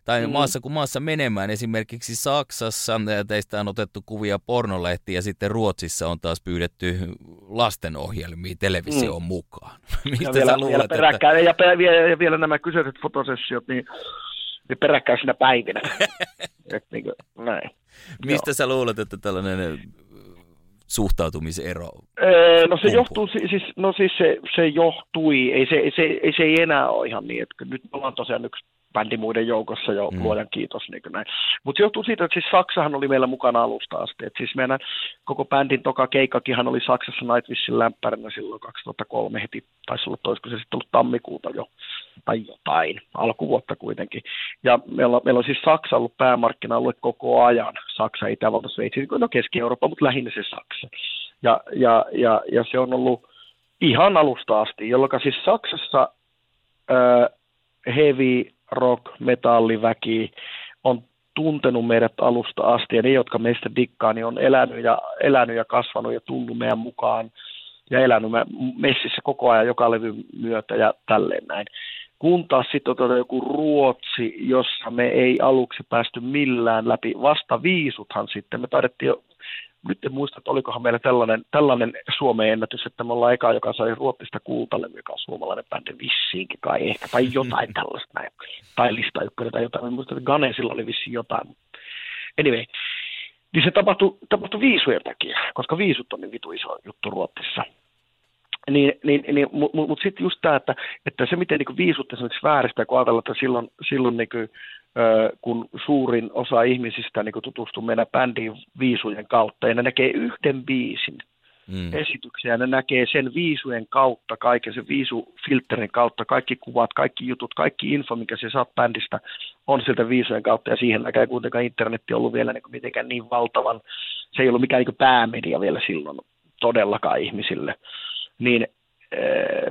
tai mm. maassa kuin maassa menemään. Esimerkiksi Saksassa teistä on otettu kuvia pornolehtiä ja sitten Ruotsissa on taas pyydetty lastenohjelmia televisioon mm. mukaan. Mistä ja vielä, sä luulet, vielä että... ja, ja, vielä, ja vielä nämä kyseiset fotosessiot, niin, niin peräkkäisinä päivinä. Et niin kuin, näin. Mistä Joo. sä luulet, että tällainen suhtautumisero? no se johtuu, siis, no siis se, se johtui, ei se, se, ei, se ei enää ole ihan niin, että nyt ollaan tosiaan yksi bändi muiden joukossa jo, mm. luojan kiitos. Niin näin. Mutta se johtuu siitä, että siis Saksahan oli meillä mukana alusta asti. Et siis meidän koko bändin toka keikkakinhan oli Saksassa Nightwishin lämpärinä silloin 2003 heti, taisi olla toisko se sitten ollut tammikuuta jo, tai jotain, alkuvuotta kuitenkin. Ja meillä, meillä on siis Saksa ollut päämarkkina-alue koko ajan, Saksa, Itävalta, Sveitsi, no Keski-Eurooppa, mutta lähinnä se Saksa. Ja, ja, ja, ja se on ollut ihan alusta asti, jolloin siis Saksassa äh, heavy rock, metalliväki on tuntenut meidät alusta asti ja ne, jotka meistä dikkaa, niin on elänyt ja, elänyt ja kasvanut ja tullut meidän mukaan ja elänyt messissä koko ajan joka levy myötä ja tälleen näin. Kun taas sitten on joku Ruotsi, jossa me ei aluksi päästy millään läpi, vasta viisuthan sitten, me taidettiin jo nyt en muista, että olikohan meillä tällainen, tällainen Suomen ennätys, että me ollaan eka, joka sai Ruotsista kultalevy, joka on suomalainen bändi vissiinkin kai. Ehkä, tai jotain tällaista näin, tai lista ykkönen tai jotain, en muista, että Ganesilla oli vissiin jotain. Anyway, niin se tapahtui, tapahtui viisujen takia, koska viisut on niin vitu iso juttu Ruotsissa. Niin, niin, niin, Mutta mut, mut sitten just tämä, että, että se miten niin viisut esimerkiksi vääristää, kun ajatellaan, että silloin, silloin niin kuin, kun suurin osa ihmisistä niin tutustuu meidän bändiin viisujen kautta, ja ne näkee yhden biisin, mm. esityksiä, ne näkee sen viisujen kautta, kaiken sen viisufilterin kautta, kaikki kuvat, kaikki jutut, kaikki info, mikä se saat bändistä, on sieltä viisujen kautta, ja siihen näkee kuitenkaan internetti ollut vielä niin mitenkään niin valtavan, se ei ollut mikään niin päämedia vielä silloin todellakaan ihmisille, niin,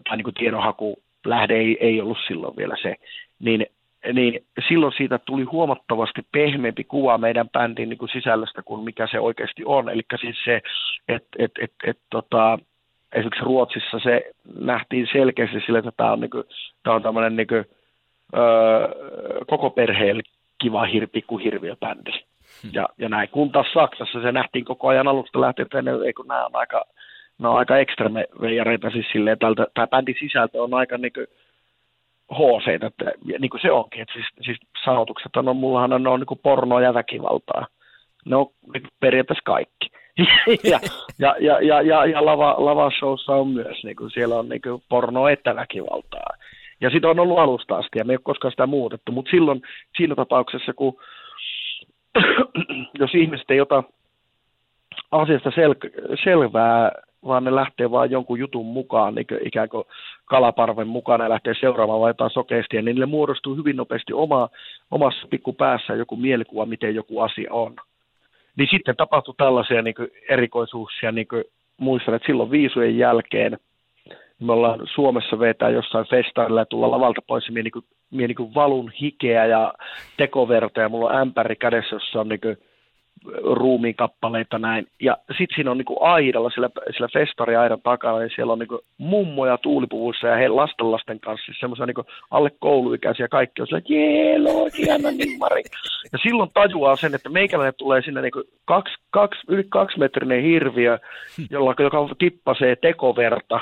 tai niin kuin tiedonhaku lähde ei, ei ollut silloin vielä se, niin niin silloin siitä tuli huomattavasti pehmeämpi kuva meidän bändin niin kuin sisällöstä kuin mikä se oikeasti on. Eli siis se, että et, et, et, tota, esimerkiksi Ruotsissa se nähtiin selkeästi sille, että tämä on, niin kuin, tämä on tämmöinen niin kuin, öö, koko perheelle kiva hir, pikkuhirviöbändi. Hmm. Ja, ja näin. Kun taas Saksassa se nähtiin koko ajan alusta lähtien, että ne, ei, kun nämä on aika, nämä on aika ekstreme veijareita siis silleen, että tämä bändin sisältö on aika niin kuin, HC, että niin kuin se onkin, että siis, siis sanotukset on, mullahan on, on niin kuin pornoa ja väkivaltaa. Ne on niin periaatteessa kaikki. ja, ja, ja, ja, ja, ja lava, lavashowssa on myös, niin kuin siellä on niin kuin pornoa että väkivaltaa. Ja sitä on ollut alusta asti, ja me ei ole koskaan sitä muutettu, mutta silloin siinä tapauksessa, kun jos ihmiset ei ota asiasta sel- selvää vaan ne lähtee vain jonkun jutun mukaan, niin ikään kuin kalaparven mukana ja lähtee seuraamaan vai jotain sokeasti, niin niille muodostuu hyvin nopeasti oma, omassa pikkupäässä joku mielikuva, miten joku asia on. Niin sitten tapahtui tällaisia niin erikoisuuksia, niin kuin muistan, että silloin viisujen jälkeen me ollaan Suomessa vetää jossain festaarilla ja tulla lavalta pois, ja niin kuin, niin kuin valun hikeä ja tekoverta, ja mulla on ämpäri kädessä, jossa on niin kuin ruumiin kappaleita näin. Ja sitten siinä on niinku aidalla, sillä, sillä festariaidan takana, niin siellä on niinku mummoja tuulipuvuissa ja he lastenlasten kanssa, siis semmoisia niinku alle kouluikäisiä kaikki on sillä, jee, hieno nimmari. Ja silloin tajuaa sen, että meikäläinen tulee sinne niinku kaksi, kaksi, yli kaksimetrinen hirviö, jolla, joka tippasee tekoverta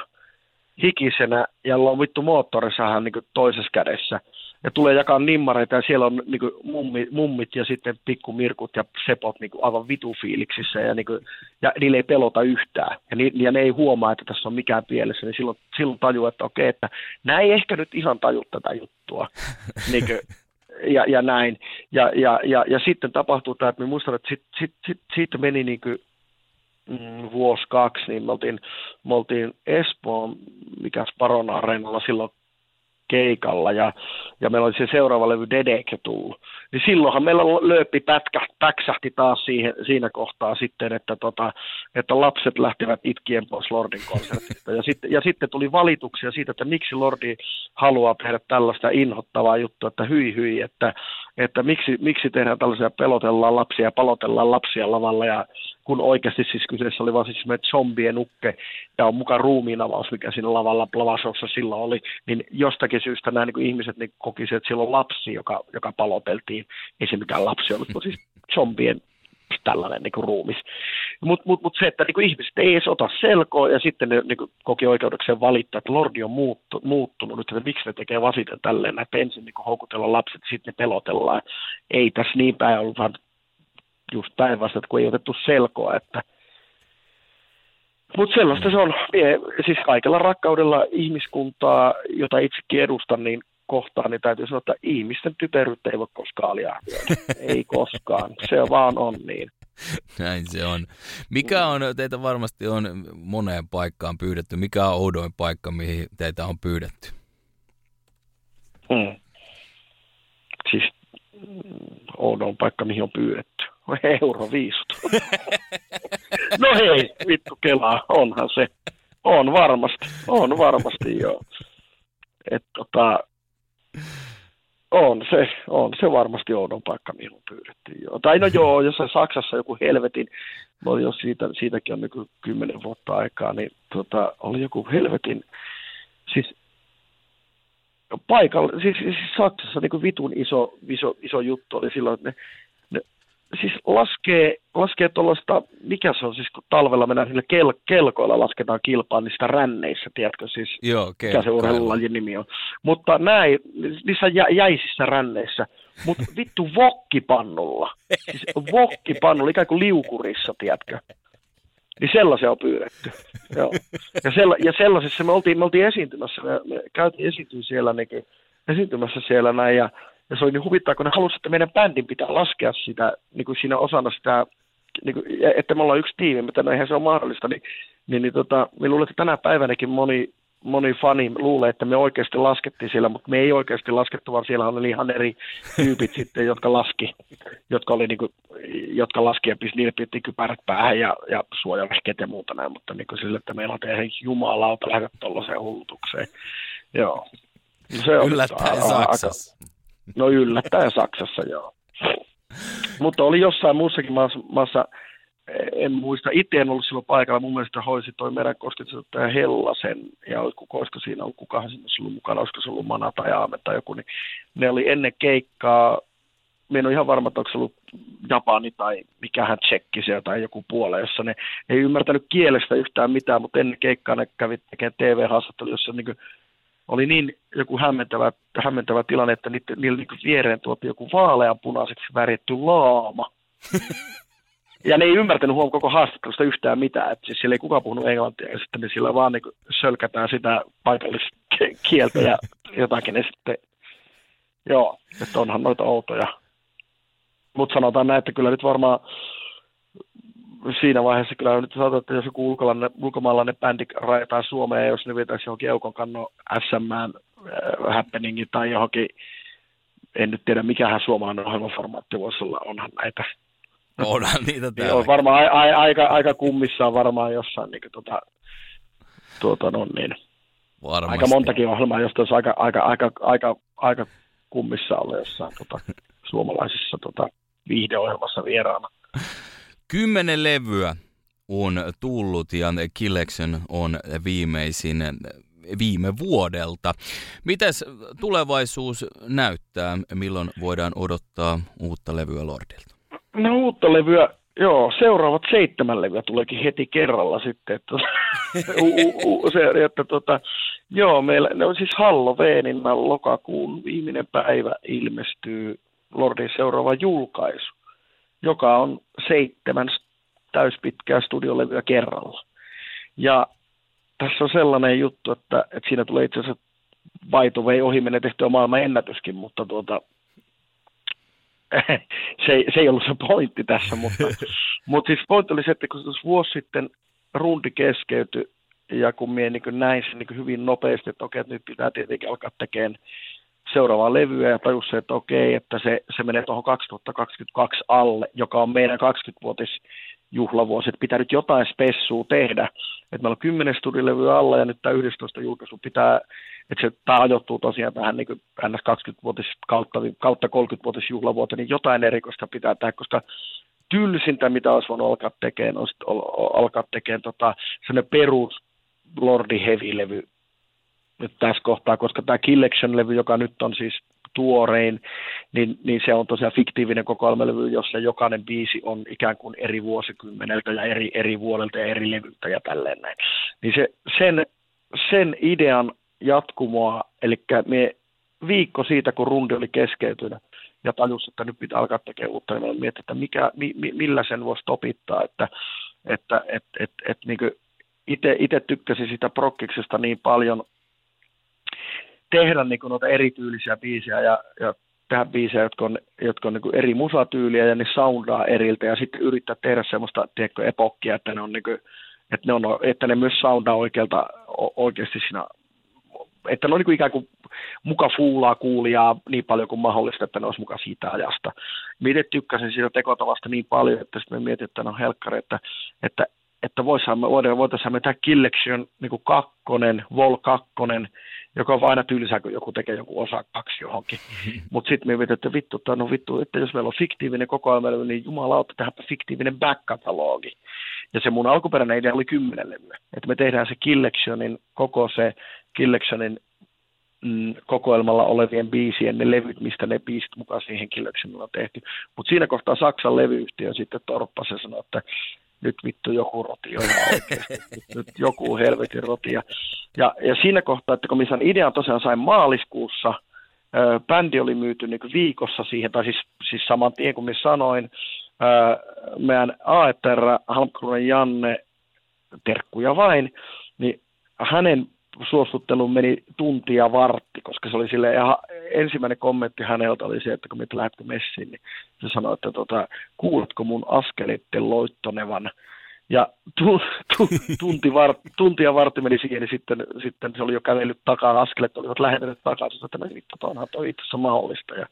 hikisenä ja on vittu moottorisahan niin toisessa kädessä ja tulee jakaa nimmareita ja siellä on niin kuin, mummi, mummit ja sitten pikkumirkut ja sepot niin kuin, aivan vitufiiliksissä ja, niin kuin, ja niille ei pelota yhtään ja, ni, ja ne ei huomaa, että tässä on mikään pielessä, niin silloin, silloin tajuu, että okei, että nämä ei ehkä nyt ihan taju tätä juttua. niin kuin, ja, ja näin. Ja, ja, ja, ja sitten tapahtuu tämä, että me muistan, että sit, sit, sit, siitä meni niin kuin, mm, vuosi kaksi, niin me oltiin, me oltiin Espoon, mikä Sparon Areenalla silloin keikalla ja, ja meillä oli se seuraava levy Dedeke tullut. Niin silloinhan meillä lööppi pätkä, päksähti taas siihen, siinä kohtaa sitten, että, tota, että lapset lähtivät itkien pois Lordin konsertista. Ja sitten, ja sitten tuli valituksia siitä, että miksi Lordi haluaa tehdä tällaista inhottavaa juttua, että hyi hyi, että, että miksi, miksi tehdään tällaisia, pelotellaan lapsia palotellaan lapsia lavalla ja kun oikeasti siis kyseessä oli vaan siis zombien ukke ja on mukaan ruumiinavaus, mikä siinä lavalla lavasossa silloin oli, niin jostakin syystä nämä niin kuin ihmiset niin kokisivat, että silloin lapsi, joka, joka paloteltiin, ei se mikään lapsi ollut, mutta siis zombien tällainen niin kuin ruumis. Mutta mut, mut se, että niin kuin ihmiset ei edes ota selkoa ja sitten ne niin kuin, koki oikeudekseen valittaa, että Lordi on muuttu, muuttunut nyt, että miksi ne tekee vasiten tälleen, että ensin niin kuin houkutella lapset, sitten ne pelotellaan. Ei tässä niin päin ollut, vaan just päinvastoin, kun ei otettu selkoa, että mutta sellaista se on. Mie, siis kaikella rakkaudella ihmiskuntaa, jota itsekin edustan, niin kohtaan, niin täytyy sanoa, että ihmisten typeryyttä ei voi koskaan aliarvioida. ei koskaan. Se vaan on niin. Näin se on. Mikä on, teitä varmasti on moneen paikkaan pyydetty. Mikä on oudoin paikka, mihin teitä on pyydetty? Hmm. Siis oudoin paikka, mihin on pyydetty. Euroviisut. no hei, vittu kelaa, onhan se. On varmasti, on varmasti joo. Et tota, on se, on se varmasti oudon paikka, mihin pyydettiin. Joo. Tai no joo, jos Saksassa joku helvetin, oli jos siitä, siitäkin on niin kymmenen vuotta aikaa, niin tota, oli joku helvetin, siis paikalla, siis, siis Saksassa niin kuin vitun iso, iso, iso juttu oli silloin, että ne siis laskee, laskee tuollaista, mikä se on siis, kun talvella mennään sille kel, kelkoilla lasketaan kilpaa niistä ränneissä, tiedätkö siis, Joo, mikä se urheilulajin nimi on. Mutta näin, niissä jä, jäisissä ränneissä, mutta vittu vokkipannulla, siis vokkipannulla, ikään kuin liukurissa, tiedätkö. Niin sellaisia on pyydetty. Joo. Ja, sella, ja sellaisessa me oltiin, me oltiin esiintymässä, me, me käytiin esiintyä siellä, niin, esiintymässä siellä näin, ja ja se oli niin huvittaa, kun ne halusivat, että meidän bändin pitää laskea sitä niin kuin siinä osana sitä niin kuin, että me ollaan yksi tiimi, mutta no eihän se ole mahdollista, niin, niin, niin tota, me luulen, että tänä päivänäkin moni, moni fani luulee, että me oikeasti laskettiin siellä, mutta me ei oikeasti laskettu, vaan siellä oli ihan eri tyypit sitten, jotka laski, jotka, oli niin kuin, jotka laski ja pis, niille piti kypärät päähän ja, ja suojavehkeet ja muuta näin, mutta niin kuin sille, että meillä on tehdä jumalauta lähdetä tuollaiseen hullutukseen. Joo. Se on yllättäen Saksassa. Aika, no yllättäen Saksassa, joo. Mutta oli jossain muussakin maassa, maassa en muista, itse en ollut silloin paikalla, mun mielestä hoisi toi meidän kostitsettaja Hellasen, ja olisiko siinä ollut, kukahan siinä ollut mukana, olisiko se ollut Mana tai Aame tai joku, niin ne oli ennen keikkaa, me en ole ihan varma, että onko se ollut Japani tai mikähän tsekki siellä tai joku puole, jossa ne ei ymmärtänyt kielestä yhtään mitään, mutta ennen keikkaa ne kävi tekemään TV-haastattelu, jossa niin oli niin joku hämmentävä, hämmentävä tilanne, että niitä, niillä niin viereen tuotiin joku vaaleanpunaiseksi väritty laama. Ja ne ei ymmärtänyt huom koko haastattelusta yhtään mitään, että siis siellä ei kukaan puhunut englantia, ja sitten ne sillä vaan niin sölkätään sitä paikalliskieltä ja jotakin, ja sitten, joo, että onhan noita outoja. Mutta sanotaan näin, että kyllä nyt varmaan siinä vaiheessa kyllä nyt sanotaan, että jos joku ulkomaalainen, ulkomaalainen bändi rajataan Suomeen, jos ne vetäisi johonkin Eukon kannon SM äh, happeningin tai johonkin, en nyt tiedä mikähän suomalainen ohjelmaformaatti voisi olla, onhan näitä onhan niitä täällä. On varmaan a, a, aika, aika kummissaan varmaan jossain niin kuin, tota, tuota, no, niin. Varmasti. Aika montakin ohjelmaa, josta olisi aika, aika, aika, aika, aika kummissa olla jossain tota, suomalaisessa tota, viihdeohjelmassa vieraana. Kymmenen levyä on tullut ja Killeksen on viimeisin viime vuodelta. Mitäs tulevaisuus näyttää? Milloin voidaan odottaa uutta levyä Lordilta? No uutta levyä, joo, seuraavat seitsemän levyä tuleekin heti kerralla sitten. Että, u, u, se, että tota, joo, meillä, ne on siis Halloweenin lokakuun viimeinen päivä ilmestyy Lordin seuraava julkaisu, joka on seitsemän täyspitkää studiolevyä kerralla. Ja tässä on sellainen juttu, että, että siinä tulee itse asiassa By vei ohi tehtyä maailman ennätyskin, mutta tuota, se, se ei ollut se pointti tässä, mutta, mutta siis pointti oli se, että kun vuosi sitten rundi keskeytyi, ja kun minä niin näin sen niin hyvin nopeasti, että okei, että nyt pitää tietenkin alkaa tekemään seuraavaa levyä ja tajusin, että okei, että se, se menee tuohon 2022 alle, joka on meidän 20-vuotis juhlavuosi, että pitää nyt jotain spessua tehdä. Että meillä on 10 studilevyä alla ja nyt tämä 11 julkaisu pitää, että se, tämä ajoittuu tosiaan tähän niin ns. 20-vuotis kautta, kautta 30-vuotis juhlavuoteen, niin jotain erikoista pitää tehdä, koska tylsintä, mitä olisi voinut alkaa tekemään, olisi alkaa tekemään tota, sellainen perus Lordi Heavy-levy nyt tässä kohtaa, koska tämä Killection-levy, joka nyt on siis tuorein, niin, niin se on tosiaan fiktiivinen kokoelmalevy, jossa jokainen biisi on ikään kuin eri vuosikymmeneltä ja eri, eri vuodelta ja eri levyltä ja tälleen näin. Niin se, sen, sen idean jatkumoa, eli me viikko siitä, kun rundi oli keskeytynyt, ja tajus, että nyt pitää alkaa tekemään uutta, niin mietin, että mikä, mi, millä sen voisi topittaa, että, että et, et, et, niin itse tykkäsin sitä prokkiksesta niin paljon, tehdä niin noita erityylisiä biisejä ja, ja tehdä biisejä, jotka on, jotka on niin eri musatyyliä ja ne soundaa eriltä ja sitten yrittää tehdä semmoista tiedätkö, epokkia, että ne, on niin kuin, että, ne on, että ne myös soundaa oikealta, oikeasti siinä että ne on niin kuin ikään kuin muka fuulaa kuulijaa niin paljon kuin mahdollista, että ne olisi muka siitä ajasta. Miten tykkäsin siitä tekotavasta niin paljon, että sitten me mietin, että no helkkari, että, että, että voisihan me, voitaisiin me tehdä Killection niin kuin kakkonen, Vol kakkonen, joka on aina tylsää, kun joku tekee joku osa kaksi johonkin. Mutta sitten me mietin, että vittu, että no vittu, että jos meillä on fiktiivinen kokoelma, niin jumalauta, tehdään fiktiivinen back-katalogi. Ja se mun alkuperäinen idea oli kymmenen levyä. Että me tehdään se Killectionin, koko se Killectionin mm, kokoelmalla olevien biisien, ne levyt, mistä ne biisit mukaan siihen Killectionilla on tehty. Mutta siinä kohtaa Saksan levyyhtiö sitten torppasi ja sanoi, että nyt vittu joku roti oikeasti, nyt, joku helvetin roti. Ja, ja, ja siinä kohtaa, että kun missä idean tosiaan sain maaliskuussa, ö, bändi oli myyty niin viikossa siihen, tai siis, siis saman tien kuin minä sanoin, ö, meidän AETR, Halmkrunen Janne, terkkuja vain, niin hänen suostuttelu meni tuntia vartti, koska se oli sille ensimmäinen kommentti häneltä oli se, että kun me lähdette messiin, niin se sanoi, että tota, kuuletko mun askelitten loittonevan ja tu, tu, tunti var, tuntia vartti meni siihen, niin sitten, sitten se oli jo kävellyt takaa, askelet olivat lähentyneet takaisin, että no vittu, onhan toi itse asiassa mahdollista. Ja,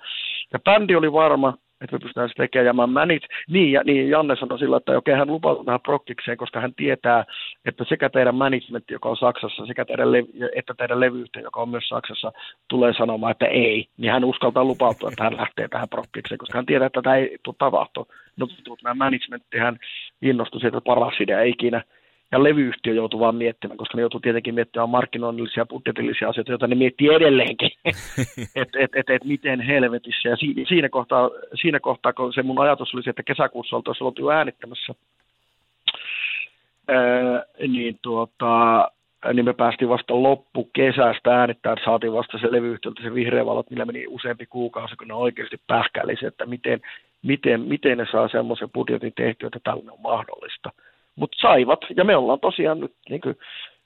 ja bändi oli varma, että me pystytään tekemään. Mä niit, niin, ja, niin, Janne sanoi sillä, että okei, hän lupautuu tähän prokkikseen, koska hän tietää, että sekä teidän management, joka on Saksassa, sekä teidän lev- että teidän levyyhtiö, joka on myös Saksassa, tulee sanomaan, että ei, niin hän uskaltaa lupautua, että hän lähtee tähän prokkikseen, koska hän tietää, että tämä ei tule tapahtua. No, tämä managementti, hän innostui siitä, että paras idea ikinä ja levyyhtiö joutuu vaan miettimään, koska ne joutuu tietenkin miettimään markkinoinnillisia ja budjetillisia asioita, joita ne miettii edelleenkin, että et, et, et, miten helvetissä. Ja siinä, siinä, kohtaa, siinä kohtaa, kun se mun ajatus oli se, että kesäkuussa oltaisiin oltu äänittämässä, ää, niin, tuota, niin me päästiin vasta loppukesästä äänittää, että saatiin vasta se levyyhtiöltä se vihreä valot, millä meni useampi kuukausi, kun ne oikeasti pähkäilisi, että miten, miten, miten ne saa semmoisen budjetin tehtyä, että tällainen on mahdollista mutta saivat, ja me ollaan tosiaan nyt niin kuin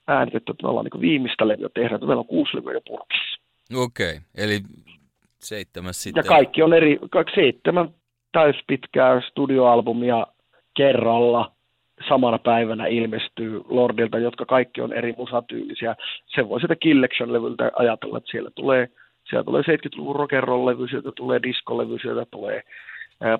äänitetty, että me ollaan niin viimeistä levyä tehdä, että meillä on kuusi levyä jo purkissa. Okei, okay. eli seitsemäs sitten. Ja kaikki on eri, kaikki seitsemän täyspitkää studioalbumia kerralla samana päivänä ilmestyy Lordilta, jotka kaikki on eri musatyylisiä. Se voi sitä Killection-levyltä ajatella, että siellä tulee, siellä tulee 70-luvun rock'n'roll-levy, sieltä tulee disco-levy, sieltä tulee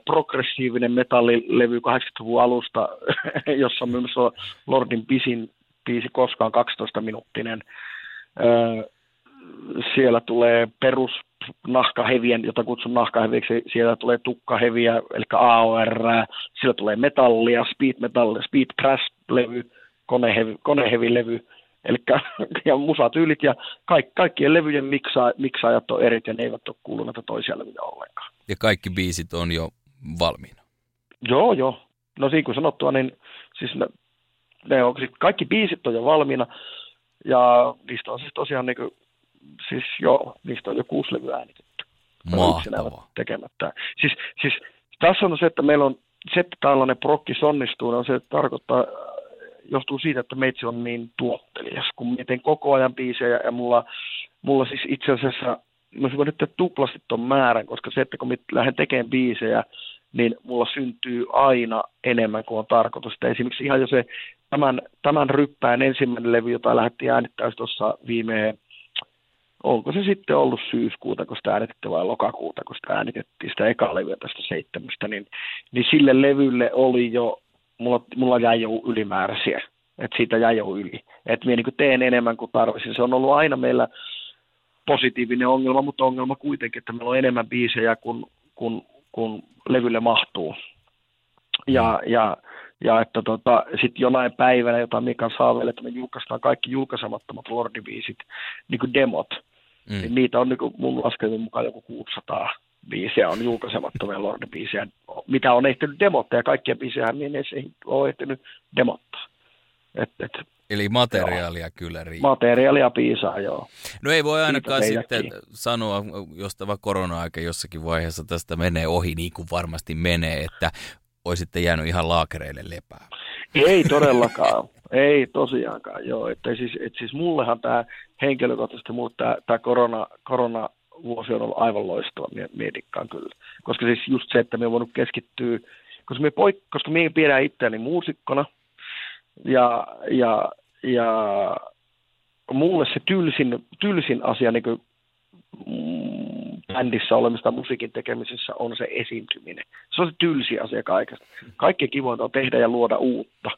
progressiivinen metallilevy 80-luvun alusta, jossa myös on Lordin pisin biisi koskaan 12-minuuttinen. Siellä tulee perus nahkahevien, jota kutsun nahkaheviksi, siellä tulee tukkaheviä, eli AOR, siellä tulee metallia, speed metallia, speed crash-levy, konehevi, konehevilevy, eli ja musatyylit ja kaik, kaikkien levyjen miksa, miksaajat on eri ja ne eivät ole kuuluneet toisia levyjä ollenkaan. Ja kaikki biisit on jo valmiina? Joo, joo. No siinä kun sanottua, niin siis ne, ne on, siis kaikki biisit on jo valmiina ja niistä on siis tosiaan niin kuin, siis joo, niistä on jo kuusi levyä äänitetty. Mahtavaa. Tekemättä. Siis, siis tässä on se, että meillä on se, että tällainen prokki onnistuu, on se, että tarkoittaa, johtuu siitä, että meitsi on niin tuottelias, kun mietin koko ajan biisejä ja mulla, mulla siis itse asiassa mä voin nyt tuplasti tuon määrän, koska se, että kun mä lähden tekemään biisejä, niin mulla syntyy aina enemmän kuin on tarkoitus. Että esimerkiksi ihan jo se tämän, tämän ryppään ensimmäinen levy, jota lähdettiin äänittää tuossa viime, onko se sitten ollut syyskuuta, kun sitä äänitettiin vai lokakuuta, kun sitä äänitettiin sitä eka levyä tästä seitsemästä, niin, niin sille levylle oli jo, mulla, mulla jäi jo ylimääräisiä, että siitä jäi jo yli. Että minä niin teen enemmän kuin tarvitsin. Se on ollut aina meillä positiivinen ongelma, mutta ongelma kuitenkin, että meillä on enemmän biisejä kuin, kuin, kuin levylle mahtuu. Ja, mm. ja, ja että tota, sitten jonain päivänä, jota Mika saa että me julkaistaan kaikki julkaisemattomat Lordi-biisit, niin kuin demot, mm. niin niitä on niin kuin mun laskelmien mukaan joku 600 biisiä on julkaisemattomia Lordi-biisiä, mitä on ehtinyt demottaa, ja kaikkia biisejä niin ei ole ehtinyt demottaa. Et, et, Eli materiaalia joo. kyllä riittää. Materiaalia piisaa, joo. No ei voi ainakaan Siitä sitten sanoa, jos tämä korona-aika jossakin vaiheessa tästä menee ohi, niin kuin varmasti menee, että olisitte jäänyt ihan laakereille lepää. Ei todellakaan. ei tosiaankaan, joo. Että siis, et siis mullehan tämä henkilökohtaisesti, mutta tämä, tämä korona, korona vuosi on ollut aivan loistava, mietikkaan kyllä. Koska siis just se, että me on voinut keskittyä, koska me, poik- koska me pidän itseäni muusikkona, ja, ja ja mulle se tylsin, tylsin asia niin kuin, mm, bändissä olemista musiikin tekemisessä on se esiintyminen. Se on se tylsi asia kaikesta. Kaikki kivointa on tehdä ja luoda uutta.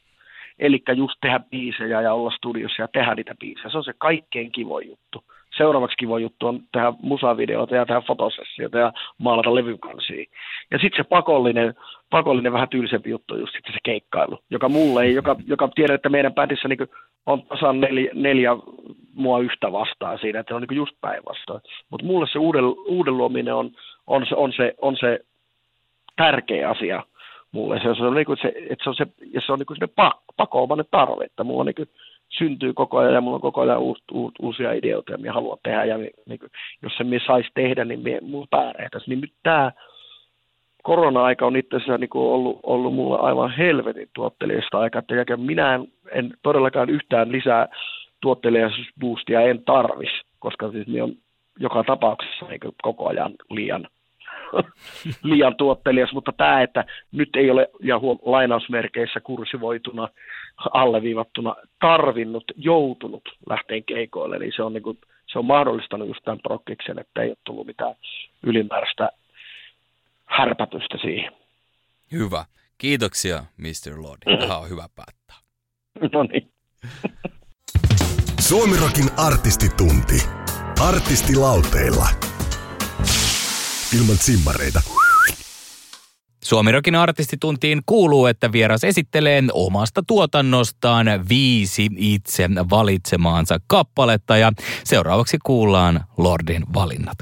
Eli just tehdä biisejä ja olla studiossa ja tehdä niitä biisejä. Se on se kaikkein kivoin juttu. Seuraavaksi kiva juttu on tehdä musavideoita ja tehdä fotosessioita ja maalata levykansia. Ja sitten se pakollinen, pakollinen vähän tylsempi juttu on just se keikkailu, joka mulle ei, joka, joka tiedän, että meidän bändissä niin on tasan neljä, neljä mua yhtä vastaan siinä, että se on niin just päinvastoin. Mutta mulle se uuden, uuden luominen on, on, se, on, se, on se tärkeä asia mulle. Se, on, niin kuin se, että se on, se, ja se on niin kuin pakollinen tarve, että mulla niin kuin, syntyy koko ajan ja mulla on koko ajan uus, uus, uusia ideoita ja minä haluan tehdä. Ja niin kuin, jos se me saisi tehdä, niin minä, mulla. Niin nyt tämä korona-aika on itse asiassa niin kuin ollut, ollut mulle aivan helvetin tuottelijasta aika, että minä en, en todellakaan yhtään lisää tuottelijaisuusboostia en tarvis, koska siis ne on joka tapauksessa niin koko ajan liian, liian tuottelias, mutta tämä, että nyt ei ole, ja huom, lainausmerkeissä kursivoituna, alleviivattuna, tarvinnut, joutunut lähteen keikoille, niin se on, niin kuin, se on mahdollistanut just tämän prokkiksen, että ei ole tullut mitään ylimääräistä härpätystä siihen. Hyvä. Kiitoksia, Mr. Lord. Tähän on hyvä päättää. No niin. Suomirokin artistitunti. Artisti lauteilla. Ilman simmareita. Suomirokin artistituntiin kuuluu, että vieras esittelee omasta tuotannostaan viisi itse valitsemaansa kappaletta ja seuraavaksi kuullaan Lordin valinnat.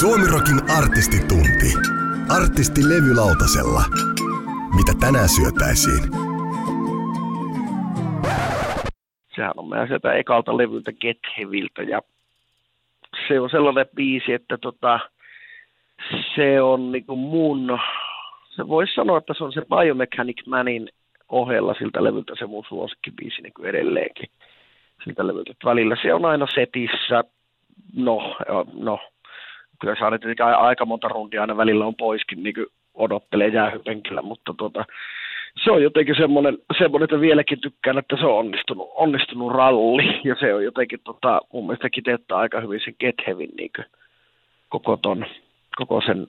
Suomirokin artistitunti. Artisti levylautasella. Mitä tänään syötäisiin? Sehän on meidän sieltä ekalta levyltä Get Heaviltä ja se on sellainen biisi, että tota, se on niinku mun, se voisi sanoa, että se on se Biomechanic Manin ohella siltä levyltä se mun suosikkibiisi niin kuin edelleenkin siltä levyltä. Välillä se on aina setissä, no, no. Kyllä saa nyt aika monta rundia aina välillä on poiskin, niin kuin odottelee jäähypenkillä, mutta tota, se on jotenkin semmoinen, semmoinen, että vieläkin tykkään, että se on onnistunut, onnistunut ralli, ja se on jotenkin tota, mun mielestä kiteyttää aika hyvin sen Get Heavin niin kuin, koko, ton, koko sen,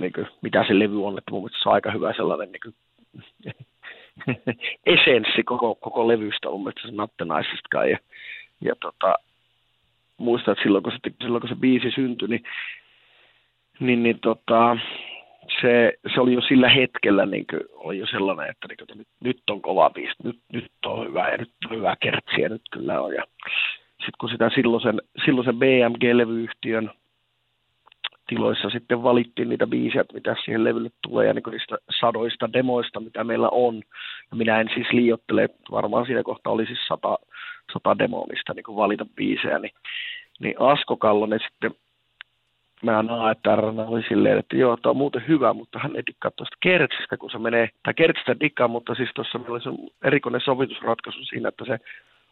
niin kuin, mitä se levy on, että mun mielestä se on aika hyvä sellainen niin kuin, esenssi koko, koko levystä mun mielestä se Nattenaisestakaan, ja, ja tota, muistan, että silloin kun se, silloin kun se biisi syntyi, niin niin, niin tota, se, se, oli jo sillä hetkellä niin kuin, oli jo sellainen, että, niin kuin, että nyt, nyt, on kova biisi, nyt, nyt on hyvä ja nyt on hyvä kertsiä nyt kyllä on. Ja sitten kun sitä silloisen, silloisen BMG-levyyhtiön tiloissa sitten valittiin niitä biisejä, mitä siihen levylle tulee ja niin niistä sadoista demoista, mitä meillä on. Ja minä en siis liiottele, varmaan siinä kohtaa oli siis sata, sata demoa, mistä niin valita biisejä, niin, niin Asko Kallonen sitten mä AETR oli silleen, että joo, tämä on muuten hyvä, mutta hän ei dikkaa tuosta kertsistä, kun se menee, tai kertsistä dikkaa, mutta siis tuossa meillä oli erikoinen sovitusratkaisu siinä, että se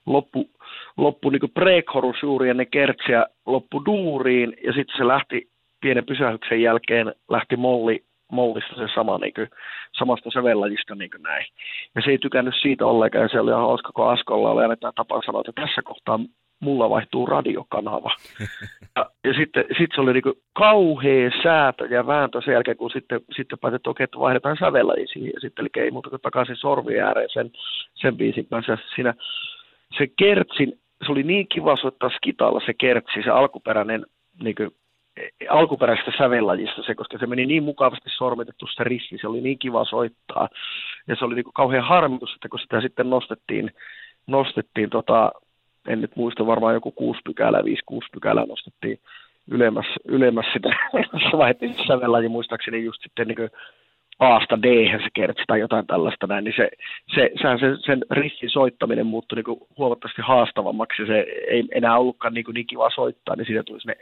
loppu, loppu niin pre-chorus juuri ennen kertsiä loppu duuriin, ja sitten se lähti pienen pysähyksen jälkeen, lähti molli, mollista se sama, niin kuin, samasta sävellajista niin näin. Ja se ei tykännyt siitä ollenkaan, ja se oli ihan hauska, kun Askolla oli aina tämä tapa sanoa, että tässä kohtaa mulla vaihtuu radiokanava. Ja, ja sitten sit se oli niin kauhea säätö ja vääntö sen jälkeen, kun sitten, sitten päätettiin, että okei, että vaihdetaan sävelläisiin. Ja sitten eli ei muuta kuin takaisin sormi ääreen sen, sen biisin kanssa. Ja siinä se kertsin, se oli niin kiva soittaa skitalla se kertsi, se alkuperäinen niin kuin, alkuperäisestä sävellajista se, koska se meni niin mukavasti sormitettu se rissi, se oli niin kiva soittaa. Ja se oli niin kuin kauhean harmitus, että kun sitä sitten nostettiin, nostettiin tota, en nyt muista, varmaan joku kuusi pykälää, viisi kuusi pykälää nostettiin ylemmäs, ylemmäs sitä, vaihdettiin sävellaji muistaakseni just sitten niin Aasta d se kertsi tai jotain tällaista näin, niin se, se, sehän se, sen riffin soittaminen muuttui niin huomattavasti haastavammaksi ja se ei enää ollutkaan niin, kuin niin kiva soittaa, niin siitä tuli sinne.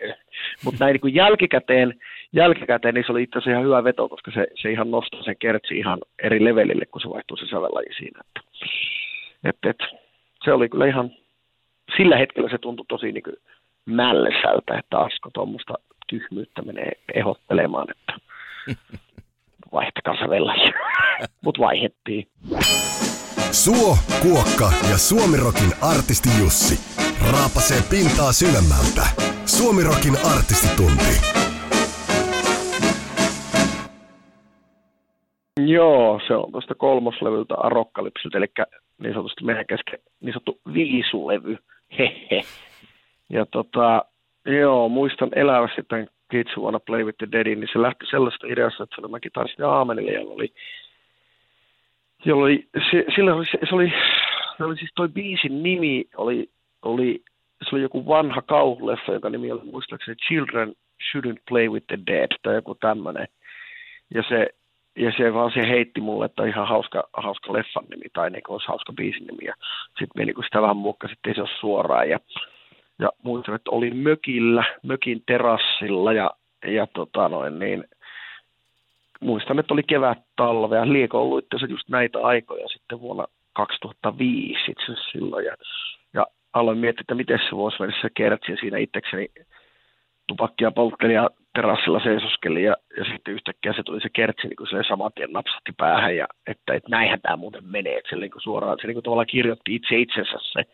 Mutta näin niin jälkikäteen, jälkikäteen, niin se oli itse asiassa ihan hyvä veto, koska se, se ihan nostaa sen kertsi ihan eri levelille, kun se vaihtuu se sävellaji siinä. Että, et, et, se oli kyllä ihan, sillä hetkellä se tuntui tosi niin kuin mällesältä, että Asko tuommoista tyhmyyttä menee ehdottelemaan, että vaihtakaa sävelläjä. Mut vaihettiin. Suo, Kuokka ja Suomirokin artisti Jussi raapasee pintaa syvemmältä. Suomirokin artistitunti. Joo, se on tuosta kolmoslevyltä Arokkalypsiltä, eli niin sanotusti meidän kesken niin sanottu viisulevy hehe. Ja tota, joo, muistan elävästi tämän Kids Wanna Play with the Deadin, niin se lähti sellaista ideasta, että se oli mä kitaristi Aamenille, jolla oli, jolla oli, se, sillä oli, se, se, oli, se oli siis toi biisin nimi, oli, oli, se oli joku vanha kauhuleffa, joka nimi oli muistaakseni Children Shouldn't Play with the Dead, tai joku tämmöinen. Ja se, ja se vaan se heitti mulle, että ihan hauska, hauska leffan nimi tai niin olisi hauska biisin nimi. Ja sitten me niin sitä vähän muokkasin, ei se ole suoraan. Ja, ja muistan, että olin mökillä, mökin terassilla ja, ja tota noin, niin, muistan, että oli kevät talve ja lieko ollut itse just näitä aikoja sitten vuonna 2005 itse silloin. Ja, ja aloin miettiä, että miten se voisi mennä se kertsi. Ja siinä itsekseni tupakkia poltteli ja terassilla seisoskeli ja, ja sitten yhtäkkiä se tuli se kertsi niin kuin saman tien napsahti päähän ja että, että näinhän tämä muuten menee, että se niin kuin suoraan, se niin kuin tavallaan kirjoitti itse itsensä se,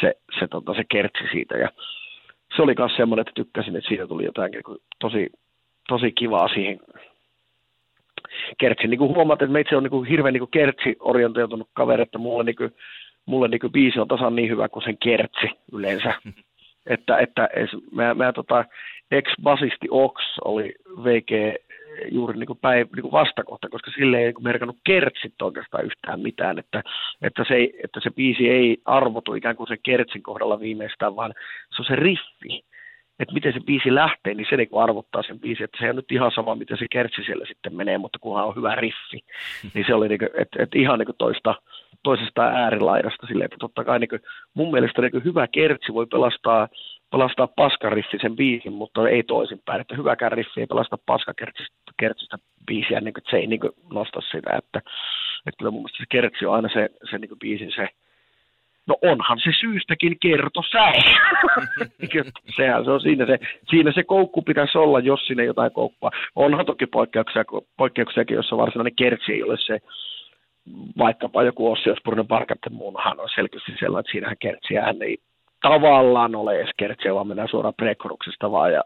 se, se, tota, se kertsi siitä ja se oli myös semmoinen, että tykkäsin, että siitä tuli jotain niin kuin tosi, tosi kivaa siihen kertsi. Niin kuin huomaat, että meitsi on niin kuin hirveän niin kertsi-orientoitunut kaveri, että mulle, niin kuin, mulle niin kuin biisi on tasan niin hyvä kuin sen kertsi yleensä. että, että mä, mä tota, ex-basisti Ox oli VG juuri niin kuin päiv- niin kuin vastakohta, koska sille ei niin merkannut kertsit oikeastaan yhtään mitään, että, että, se, että se biisi ei arvotu ikään kuin sen kertsin kohdalla viimeistään, vaan se on se riffi, että miten se biisi lähtee, niin se niin arvottaa sen biisi, että se on nyt ihan sama, miten se kertsi siellä sitten menee, mutta kunhan on hyvä riffi, niin se oli niin kuin, että, että ihan niin kuin toista, toisesta äärilaidasta silleen, että totta kai niin kuin, mun mielestä niin kuin hyvä kertsi voi pelastaa pelastaa paskariffi biisin, mutta ei toisinpäin, että hyväkään riffi ei pelasta paskakertsistä biisiä, niin kuin, että se ei niin kuin, nosta sitä, että, että kyllä mun mielestä se kertsi on aina se, se niin kuin biisin se, no onhan se syystäkin kerto säi. Sehän se on siinä se, siinä se koukku pitäisi olla, jos sinne jotain koukkua. Onhan toki poikkeuksia, poikkeuksiakin, jossa varsinainen kertsi ei ole se, vaikkapa joku Ossi Osborne Parkatten muunhan on selkeästi sellainen, että siinähän kertsiä hän ei tavallaan ole edes kertsiä, vaan mennään suoraan prekoruksesta vaan ja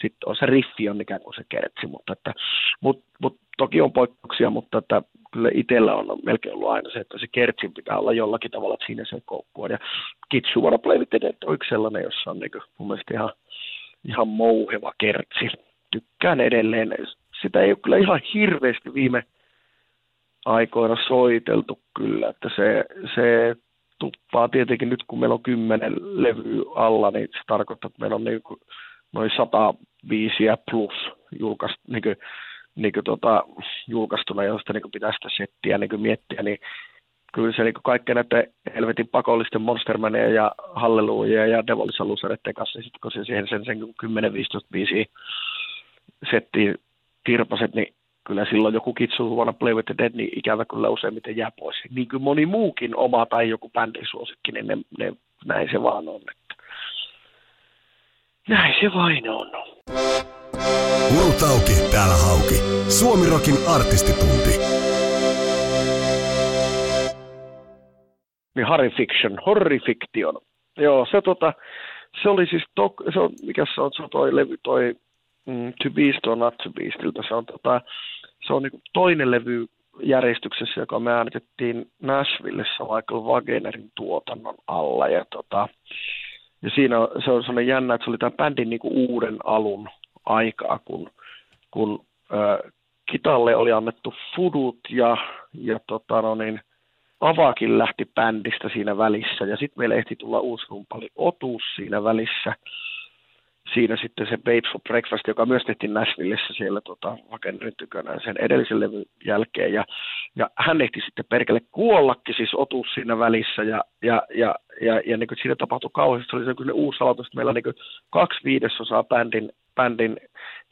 sitten on se riffi on ikään kuin se kertsi, mutta, että, mut, mut, toki on poikkeuksia, mutta että kyllä itsellä on melkein ollut aina se, että se kertsin pitää olla jollakin tavalla, että siinä se koukku on. Ja Kitsu on yksi sellainen, jossa on niin kuin, mun mielestä ihan, ihan mouheva kertsi. Tykkään edelleen. Sitä ei ole kyllä ihan hirveästi viime aikoina soiteltu kyllä, että se, se tuppaa tietenkin nyt, kun meillä on kymmenen levyä alla, niin se tarkoittaa, että meillä on niin kuin noin sata viisiä plus julkaist, niin kuin, niin kuin tota, julkaistuna, josta niin pitää sitä settiä niin miettiä, niin kyllä se niin kaikkea näiden helvetin pakollisten Monstermania ja Halleluja ja Devolissa Lusereiden kanssa, sitten kun se siihen sen, sen 10-15 biisiä settiin tirpaset, niin kyllä silloin joku Kitsu vuonna Play with the Dead, niin ikävä kyllä useimmiten jää pois. Niin kuin moni muukin oma tai joku bändin suosikki, niin ne, ne, näin se vaan on. Näin se vain on. Urut auki, täällä hauki. Suomirokin artistitunti. Niin Horrifiction, Horrifiction. Joo, se, tota, se oli siis, to, se on, mikä se on, se on toi levy, toi mm, To Beast or Not To Beastilta. Se on tota, se on niin toinen levy järjestyksessä, joka me äänitettiin Nashvillessä Michael Wagenerin tuotannon alla. Ja, tota, ja siinä se on sellainen jännä, että se oli tämän bändin niin uuden alun aikaa, kun, kun äh, Kitalle oli annettu fudut ja, ja tota, no niin, Avakin lähti bändistä siinä välissä. Ja sitten meille ehti tulla uusi rumpali Otus siinä välissä siinä sitten se Babes for Breakfast, joka myös tehtiin Nashvillessä siellä tota, Wagenerin tykönä sen edellisen levyn jälkeen. Ja, ja hän ehti sitten perkele kuollakin, siis otus siinä välissä. Ja, ja, ja, ja, ja niin kuin siinä tapahtui kauheasti, se oli se uusi aloitus, että meillä niin kuin kaksi viidesosaa bändin, bändin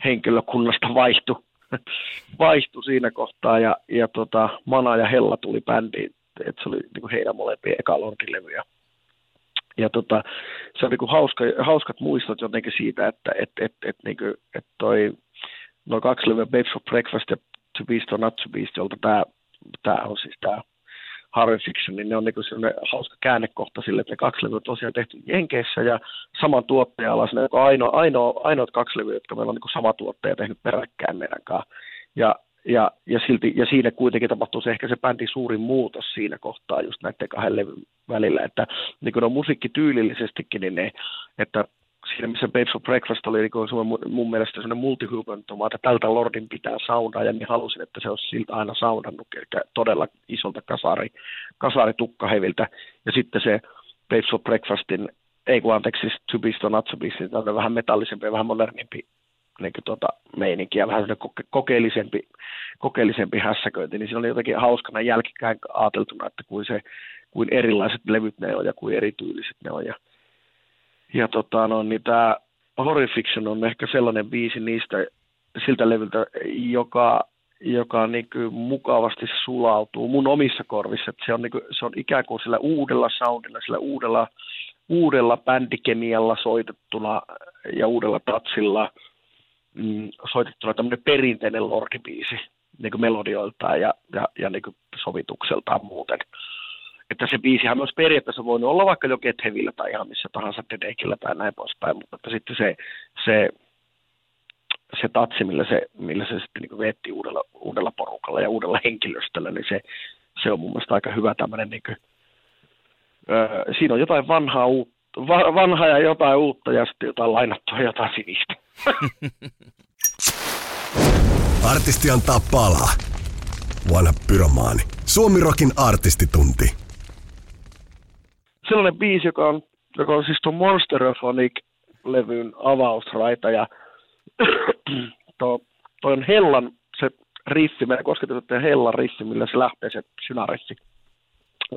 henkilökunnasta vaihtui, vaihtui siinä kohtaa. Ja, ja tota, Mana ja Hella tuli bändiin, että se oli niin kuin heidän molempien eka levyjä ja tota, se on niin hauska, hauskat muistot jotenkin siitä, että et, et, et, niin kuin, et toi, noin kaksi levyä Babes for Breakfast ja To Beast or Not To Beast, jolta tämä, tämä on siis tämä Harry Fiction, niin ne on niin sellainen hauska käännekohta sille, että ne kaksi levyä on tosiaan tehty Jenkeissä ja saman tuottajan alaisena, joka on ainoa, ainoa, ainoat kaksi levyä, jotka meillä on niin sama tuottaja tehnyt peräkkäin meidän kanssa. Ja ja, ja, silti, ja siinä kuitenkin tapahtuu se ehkä se bändin suurin muutos siinä kohtaa just näiden kahden levyn välillä, että niin kuin on musiikkityylillisestikin, niin ne, että siinä missä Babes of Breakfast oli niin mun, mun mielestä sellainen multihypentoma, että tältä Lordin pitää soundaa, ja niin halusin, että se olisi siltä aina soundannut, eli todella isolta kasari, kasaritukkaheviltä, ja sitten se Babes of Breakfastin, ei kun anteeksi, siis To Not To niin vähän metallisempi ja vähän modernimpi niin kuin tuota, meininkiä, vähän koke- kokeellisempi, kokeellisempi hässäköinti, niin siinä oli jotenkin hauskana jälkikäin ajateltuna, että kuin, se, kuin erilaiset levyt ne on ja kuin erityyliset ne on. Ja, ja tota, no, niin tämä Horrifiction on ehkä sellainen biisi niistä siltä levyltä, joka joka niin kuin mukavasti sulautuu mun omissa korvissa. Että se, on niin kuin, se on ikään kuin sillä uudella soundilla, sillä uudella, uudella bändikemialla soitettuna ja uudella tatsilla mm, soitettuna tämmöinen perinteinen lordibiisi niin kuin melodioiltaan ja, ja, ja niin kuin sovitukseltaan muuten. Että se biisihän myös periaatteessa voinut olla vaikka jo Get Heavyllä tai ihan missä tahansa Dedekillä tai näin poispäin, mutta että sitten se, se se tatsi, millä se, millä se sitten niin veetti uudella, uudella porukalla ja uudella henkilöstöllä, niin se, se on mun mielestä aika hyvä tämmöinen, niin kuin, öö, siinä on jotain vanhaa, uutta, va, vanhaa ja jotain uutta ja sitten jotain lainattua ja jotain sinistä. Artisti antaa palaa. Vanha pyromaani. Suomirokin artistitunti. Sellainen biisi, joka on, joka on siis tuon Monsterophonic-levyn avausraita ja tuo, toi on Hellan se riffi, meidän kosketettu Hellan riffi, millä se lähtee se synariffi.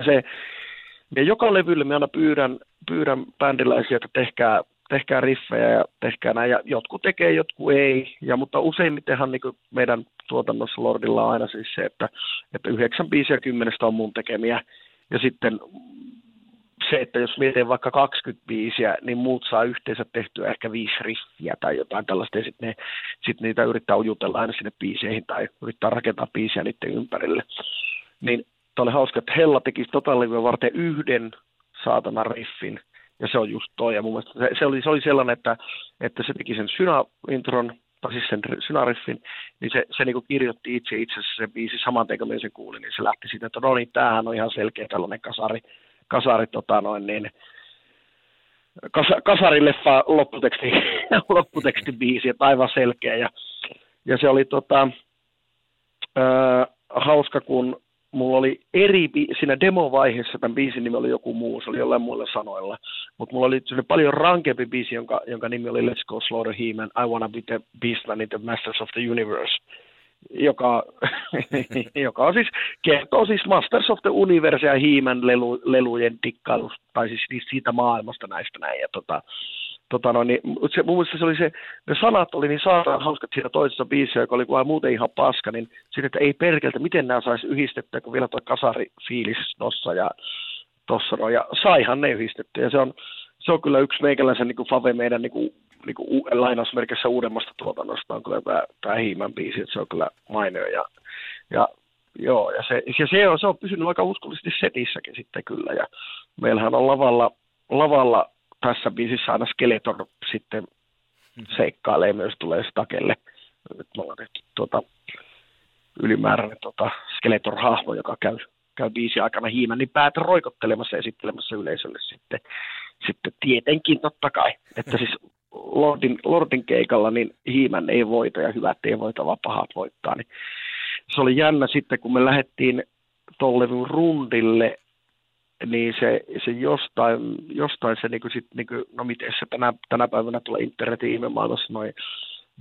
Se, ja joka levylle me aina pyydän, pyydän bändiläisiä, että tehkää, tehkää riffejä ja tehkää näin. Ja jotkut tekee, jotkut ei. Ja, mutta useimmitenhan niin meidän tuotannossa Lordilla on aina siis se, että, että 9 biisiä kymmenestä on mun tekemiä. Ja sitten se, että jos mietin vaikka 25, niin muut saa yhteensä tehtyä ehkä viisi riffiä tai jotain tällaista, ja sitten sit niitä yrittää ujutella aina sinne biiseihin tai yrittää rakentaa biisiä niiden ympärille. Niin oli hauska, että Hella teki tota varten yhden saatana riffin, ja se on just toi, ja mun mielestä se, se, oli, se oli sellainen, että, että se teki sen syna-intron, tai siis sen synariffin, niin se, se niin kirjoitti itse itse asiassa se biisi saman tien, kun sen kuulin, niin se lähti siitä, että no niin, tämähän on ihan selkeä tällainen kasari, kasari tota noin niin, kas, kasarileffa lopputeksti, lopputeksti biisi, että aivan selkeä. Ja, ja se oli tota, ää, hauska, kun mulla oli eri, siinä demovaiheessa tämän biisin nimi oli joku muu, se oli jollain muilla sanoilla, mutta mulla oli paljon rankempi biisi, jonka, jonka nimi oli Let's Go Slaughter He-Man, I Wanna Be the Beastman in the Masters of the Universe joka, joka on siis, kertoo siis Masters of the Universe ja Hiiman lelu, lelujen tikkailusta, tai siis siitä maailmasta näistä näin. Ja tota, tota no, niin, se, mun mielestä se oli se, ne sanat oli niin saadaan hauskat siinä toisessa biisissä, joka oli kuin muuten ihan paska, niin sitten, että ei perkeltä, miten nämä saisi yhdistettyä, kun vielä tuo kasari-fiilis tossa ja tossa, no, ja saihan ne yhdistettyä, ja se on, se on kyllä yksi meikäläisen niin kuin fave meidän niin kuin niin kuin lainausmerkissä uudemmasta tuotannosta. On kyllä tämä, tämä Hiimän biisi, että se on kyllä mainio ja, ja Joo, ja, se, ja se, on, se on pysynyt aika uskollisesti setissäkin sitten kyllä, ja meillähän on lavalla, lavalla tässä biisissä aina Skeletor sitten seikkailee myös, tulee stakelle. Nyt me ollaan tehty tuota, ylimääräinen tuota Skeletor-hahmo, joka käy, käy biisi aikana hiimän, niin päätä roikottelemassa ja esittelemässä yleisölle sitten, sitten tietenkin totta kai. Että siis Lordin, Lordin keikalla, niin hiimän ei voita ja hyvät ei voita, vaan pahat voittaa. Niin se oli jännä sitten, kun me lähdettiin tuolle rundille, niin se, se jostain, jostain se niin kuin sit, niin kuin, no miten se tänä, tänä päivänä tulee internetin ihmemaailmassa noin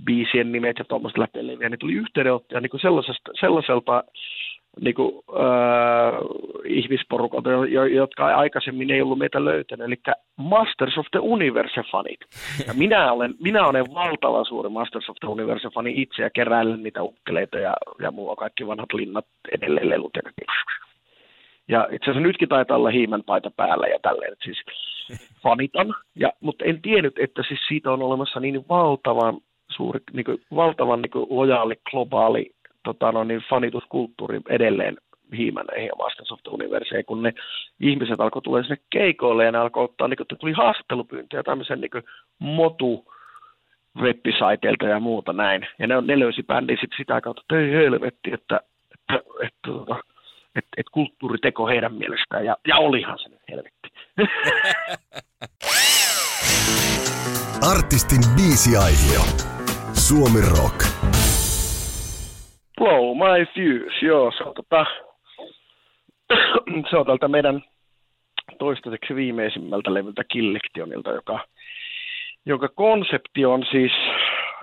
biisien nimet ja tuommoiset lähtee leviä, niin tuli yhteydenottoja niin sellaiselta, sellaiselta niin kuin, äh, ihmisporukalta, jo, jotka aikaisemmin ei ollut meitä löytänyt, eli Masters of the Universe-fanit. Ja minä olen, minä olen valtava suuri Masters of the Universe-fani itse ja keräilen niitä ukkeleita ja, ja on kaikki vanhat linnat edelleen lelut. Ja, ja itse asiassa nytkin taitaa olla hiimän paita päällä ja tälleen, että siis fanitan. Ja, mutta en tiennyt, että siis siitä on olemassa niin valtavan suuri, niin kuin, valtavan niin kuin, lojaali, globaali tota, no, niin fanituskulttuuri edelleen hiimäneihin ja Masters of the Universe, kun ne ihmiset alkoi tulla sinne keikoille ja ne alkoi ottaa, niin kuin, tuli haastattelupyyntöjä tämmöisen niin motu webbisaiteilta ja muuta näin. Ja ne, ne löysi bändin sit sitä kautta, että ei helvetti, että, että, että, että, tota, että, että kulttuuriteko heidän mielestään. Ja, ja olihan se nyt helvetti. Artistin biisiaihio. Suomi Rock. Blow My Fuse, joo, se on, tota, se on tältä meidän toistaiseksi viimeisimmältä levyltä Killektionilta, joka, jonka konsepti on siis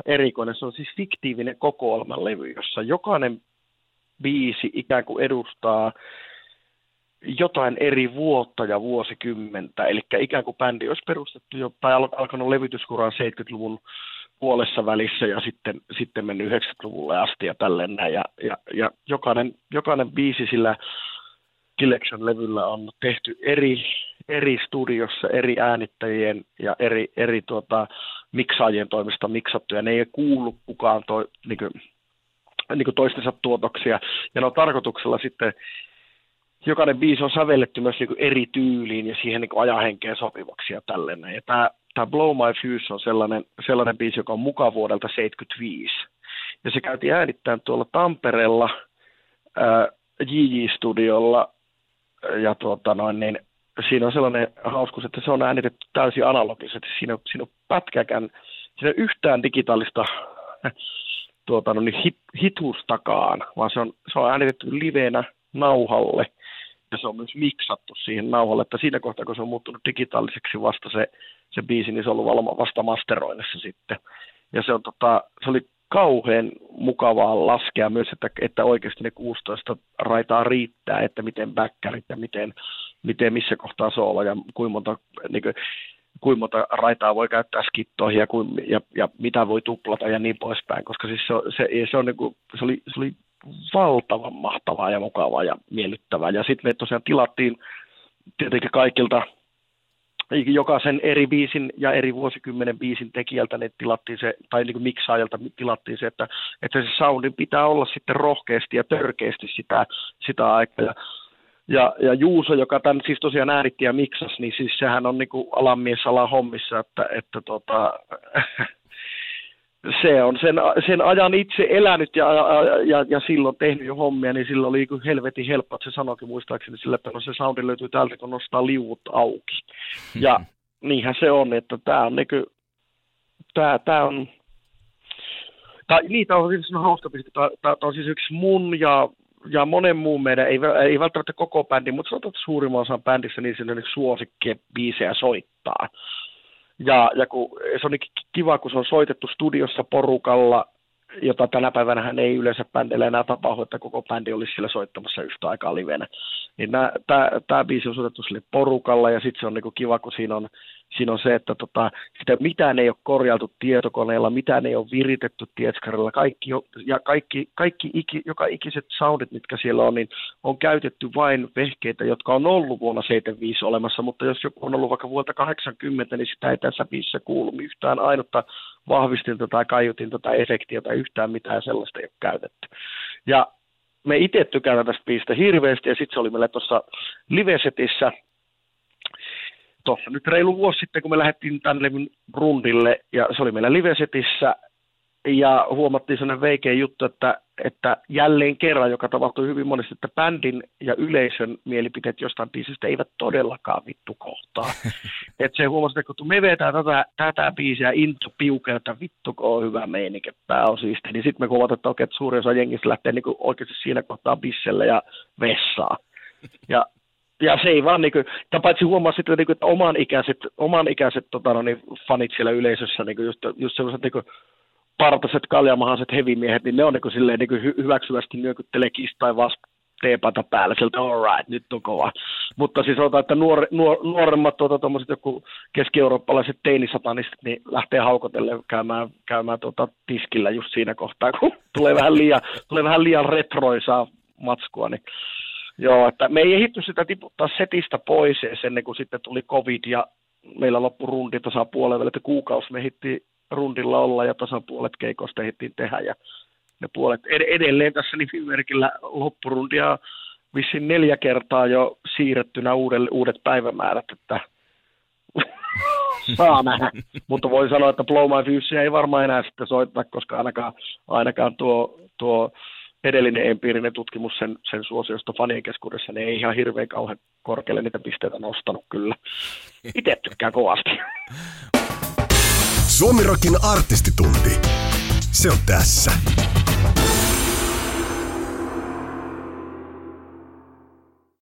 erikoinen. Se on siis fiktiivinen kokoelman levy, jossa jokainen biisi ikään kuin edustaa jotain eri vuotta ja vuosikymmentä. Eli ikään kuin bändi olisi perustettu jo, tai alkanut levytyskuraan 70-luvun puolessa välissä ja sitten, sitten mennyt 90-luvulle asti ja tälleen näin. Ja, ja, ja jokainen, jokainen biisi sillä Kilection-levyllä on tehty eri, eri studiossa, eri äänittäjien ja eri, eri tuota, miksaajien toimesta miksattu, ja ne ei kuulu kukaan toi, niin kuin, niin kuin toistensa tuotoksia. Ja ne on tarkoituksella sitten, jokainen biisi on sävelletty myös niin kuin eri tyyliin ja siihen niin kuin ajahenkeen sopivaksi ja tällainen. Ja tämä, tämä Blow My Fuse on sellainen, sellainen biisi, joka on mukaan vuodelta 75. Ja se käytiin äänittämään tuolla Tampereella JJ-studiolla ja tuota noin, niin siinä on sellainen hauskuus, että se on äänitetty täysin analogisesti. Siinä, siinä on pätkäkään, siinä yhtään digitaalista tuota, no niin, hit, hitustakaan, vaan se on, se on äänitetty livenä nauhalle ja se on myös miksattu siihen nauhalle, että siinä kohtaa, kun se on muuttunut digitaaliseksi vasta se, se biisi, niin se on ollut vasta masteroinnissa sitten. Ja se, on, tota, se oli kauhean mukavaa laskea myös, että, että oikeasti ne 16 raitaa riittää, että miten backerit ja miten, miten missä kohtaa soola ja kuinka monta, niin kuin, kuinka monta raitaa voi käyttää skittoihin ja, kuin, ja, ja, mitä voi tuplata ja niin poispäin, koska siis se, se, se, on niin kuin, se, oli, se oli valtavan mahtavaa ja mukavaa ja miellyttävää. Ja sitten me tosiaan tilattiin tietenkin kaikilta jokaisen eri biisin ja eri vuosikymmenen biisin tekijältä ne tilattiin se, tai niin kuin miksaajalta tilattiin se, että, että se soundin pitää olla sitten rohkeasti ja törkeästi sitä, sitä aikaa. Ja, ja, ja Juuso, joka tämän siis tosiaan ääritti ja miksasi, niin siis sehän on niin kuin alamies ala hommissa, että, että tota, se on sen, sen ajan itse elänyt ja, ja, ja silloin tehnyt jo hommia, niin silloin oli niin helvetin helppo, että se sanoikin muistaakseni sille, että no se soundi löytyy täältä, kun nostaa liuut auki. Ja niinhän se on, että tämä on niin kuin, tämä, tämä on, tai niitä on siis hauska tämä, tämä on siis yksi mun ja, ja monen muun meidän, ei, ei välttämättä koko bändi, mutta sanotaan, että suurimman osan bändissä niin sinne suosikkeen biisejä soittaa. Ja, ja kun, se on niin kiva, kun se on soitettu studiossa porukalla, jota tänä päivänä hän ei yleensä bändillä enää tapahdu, että koko bändi olisi siellä soittamassa yhtä aikaa livenä. Niin tämä biisi on soitettu sille porukalla ja sitten se on niinku kiva, kun siinä on siinä on se, että tota, sitä mitään ei ole korjaltu tietokoneella, mitään ei ole viritetty tietskarilla, kaikki, ja kaikki, kaikki iki, joka ikiset soundit, mitkä siellä on, niin on käytetty vain vehkeitä, jotka on ollut vuonna 75 olemassa, mutta jos joku on ollut vaikka vuodelta 80, niin sitä ei tässä biisissä kuulu yhtään ainutta vahvistinta tai kaiutinta tai efektiä tai yhtään mitään sellaista ei ole käytetty. Ja me itse tykätään tästä biisistä hirveästi, ja sitten se oli meillä tuossa livesetissä, tuossa nyt reilu vuosi sitten, kun me lähdettiin tämän levyn rundille, ja se oli meillä livesetissä, ja huomattiin sellainen veikeä juttu, että, että jälleen kerran, joka tapahtui hyvin monesti, että bändin ja yleisön mielipiteet jostain biisistä eivät todellakaan vittu kohtaa. että se huomasi, että kun me vetää tätä, tätä biisiä into piukelta, vittu kun on hyvä meininki, tämä on siisti, niin sitten me huomataan, että, oikein, että suurin osa jengistä lähtee niin oikeasti siinä kohtaa bisselle ja vessaa. Ja ja se ei vaan, niin kuin, paitsi huomaa sitten, niin kuin, että oman ikäiset, oman ikäiset tota, no, niin, fanit siellä yleisössä, niin kuin just, just sellaiset niin kuin, partaiset, kaljamahaiset hevimiehet, niin ne on niin kuin, silleen, niin kuin, hy- hyväksyvästi nyökyttelee kistai vasta teepata päällä, sieltä all right, nyt on kova. Mutta siis sanotaan, että nuor, nuor, nuoremmat tuota, joku keski-eurooppalaiset teinisatanistit, niin lähtee haukotelle käymään, käymään tuota, tiskillä just siinä kohtaa, kun tulee vähän liian, tulee vähän liian retroisaa matskua, niin Joo, että me ei ehditty sitä tiputtaa setistä pois ennen kuin sitten tuli covid ja meillä loppui rundi tasapuolelle, että kuukausi me ehdittiin rundilla olla ja tasapuolet keikosta ehdittiin tehdä ja ne puolet ed- edelleen tässä nimimerkillä loppurundia vissiin neljä kertaa jo siirrettynä uudelle, uudet päivämäärät, että saa nähdä. Mutta voi sanoa, että Blow My Fuse ei varmaan enää sitten soittaa, koska ainakaan, ainakaan tuo, tuo edellinen empiirinen tutkimus sen, sen suosiosta fanien keskuudessa, niin ei ihan hirveän kauhean korkealle niitä pisteitä nostanut kyllä. Itse tykkään kovasti. Suomirokin artistitunti. Se on tässä.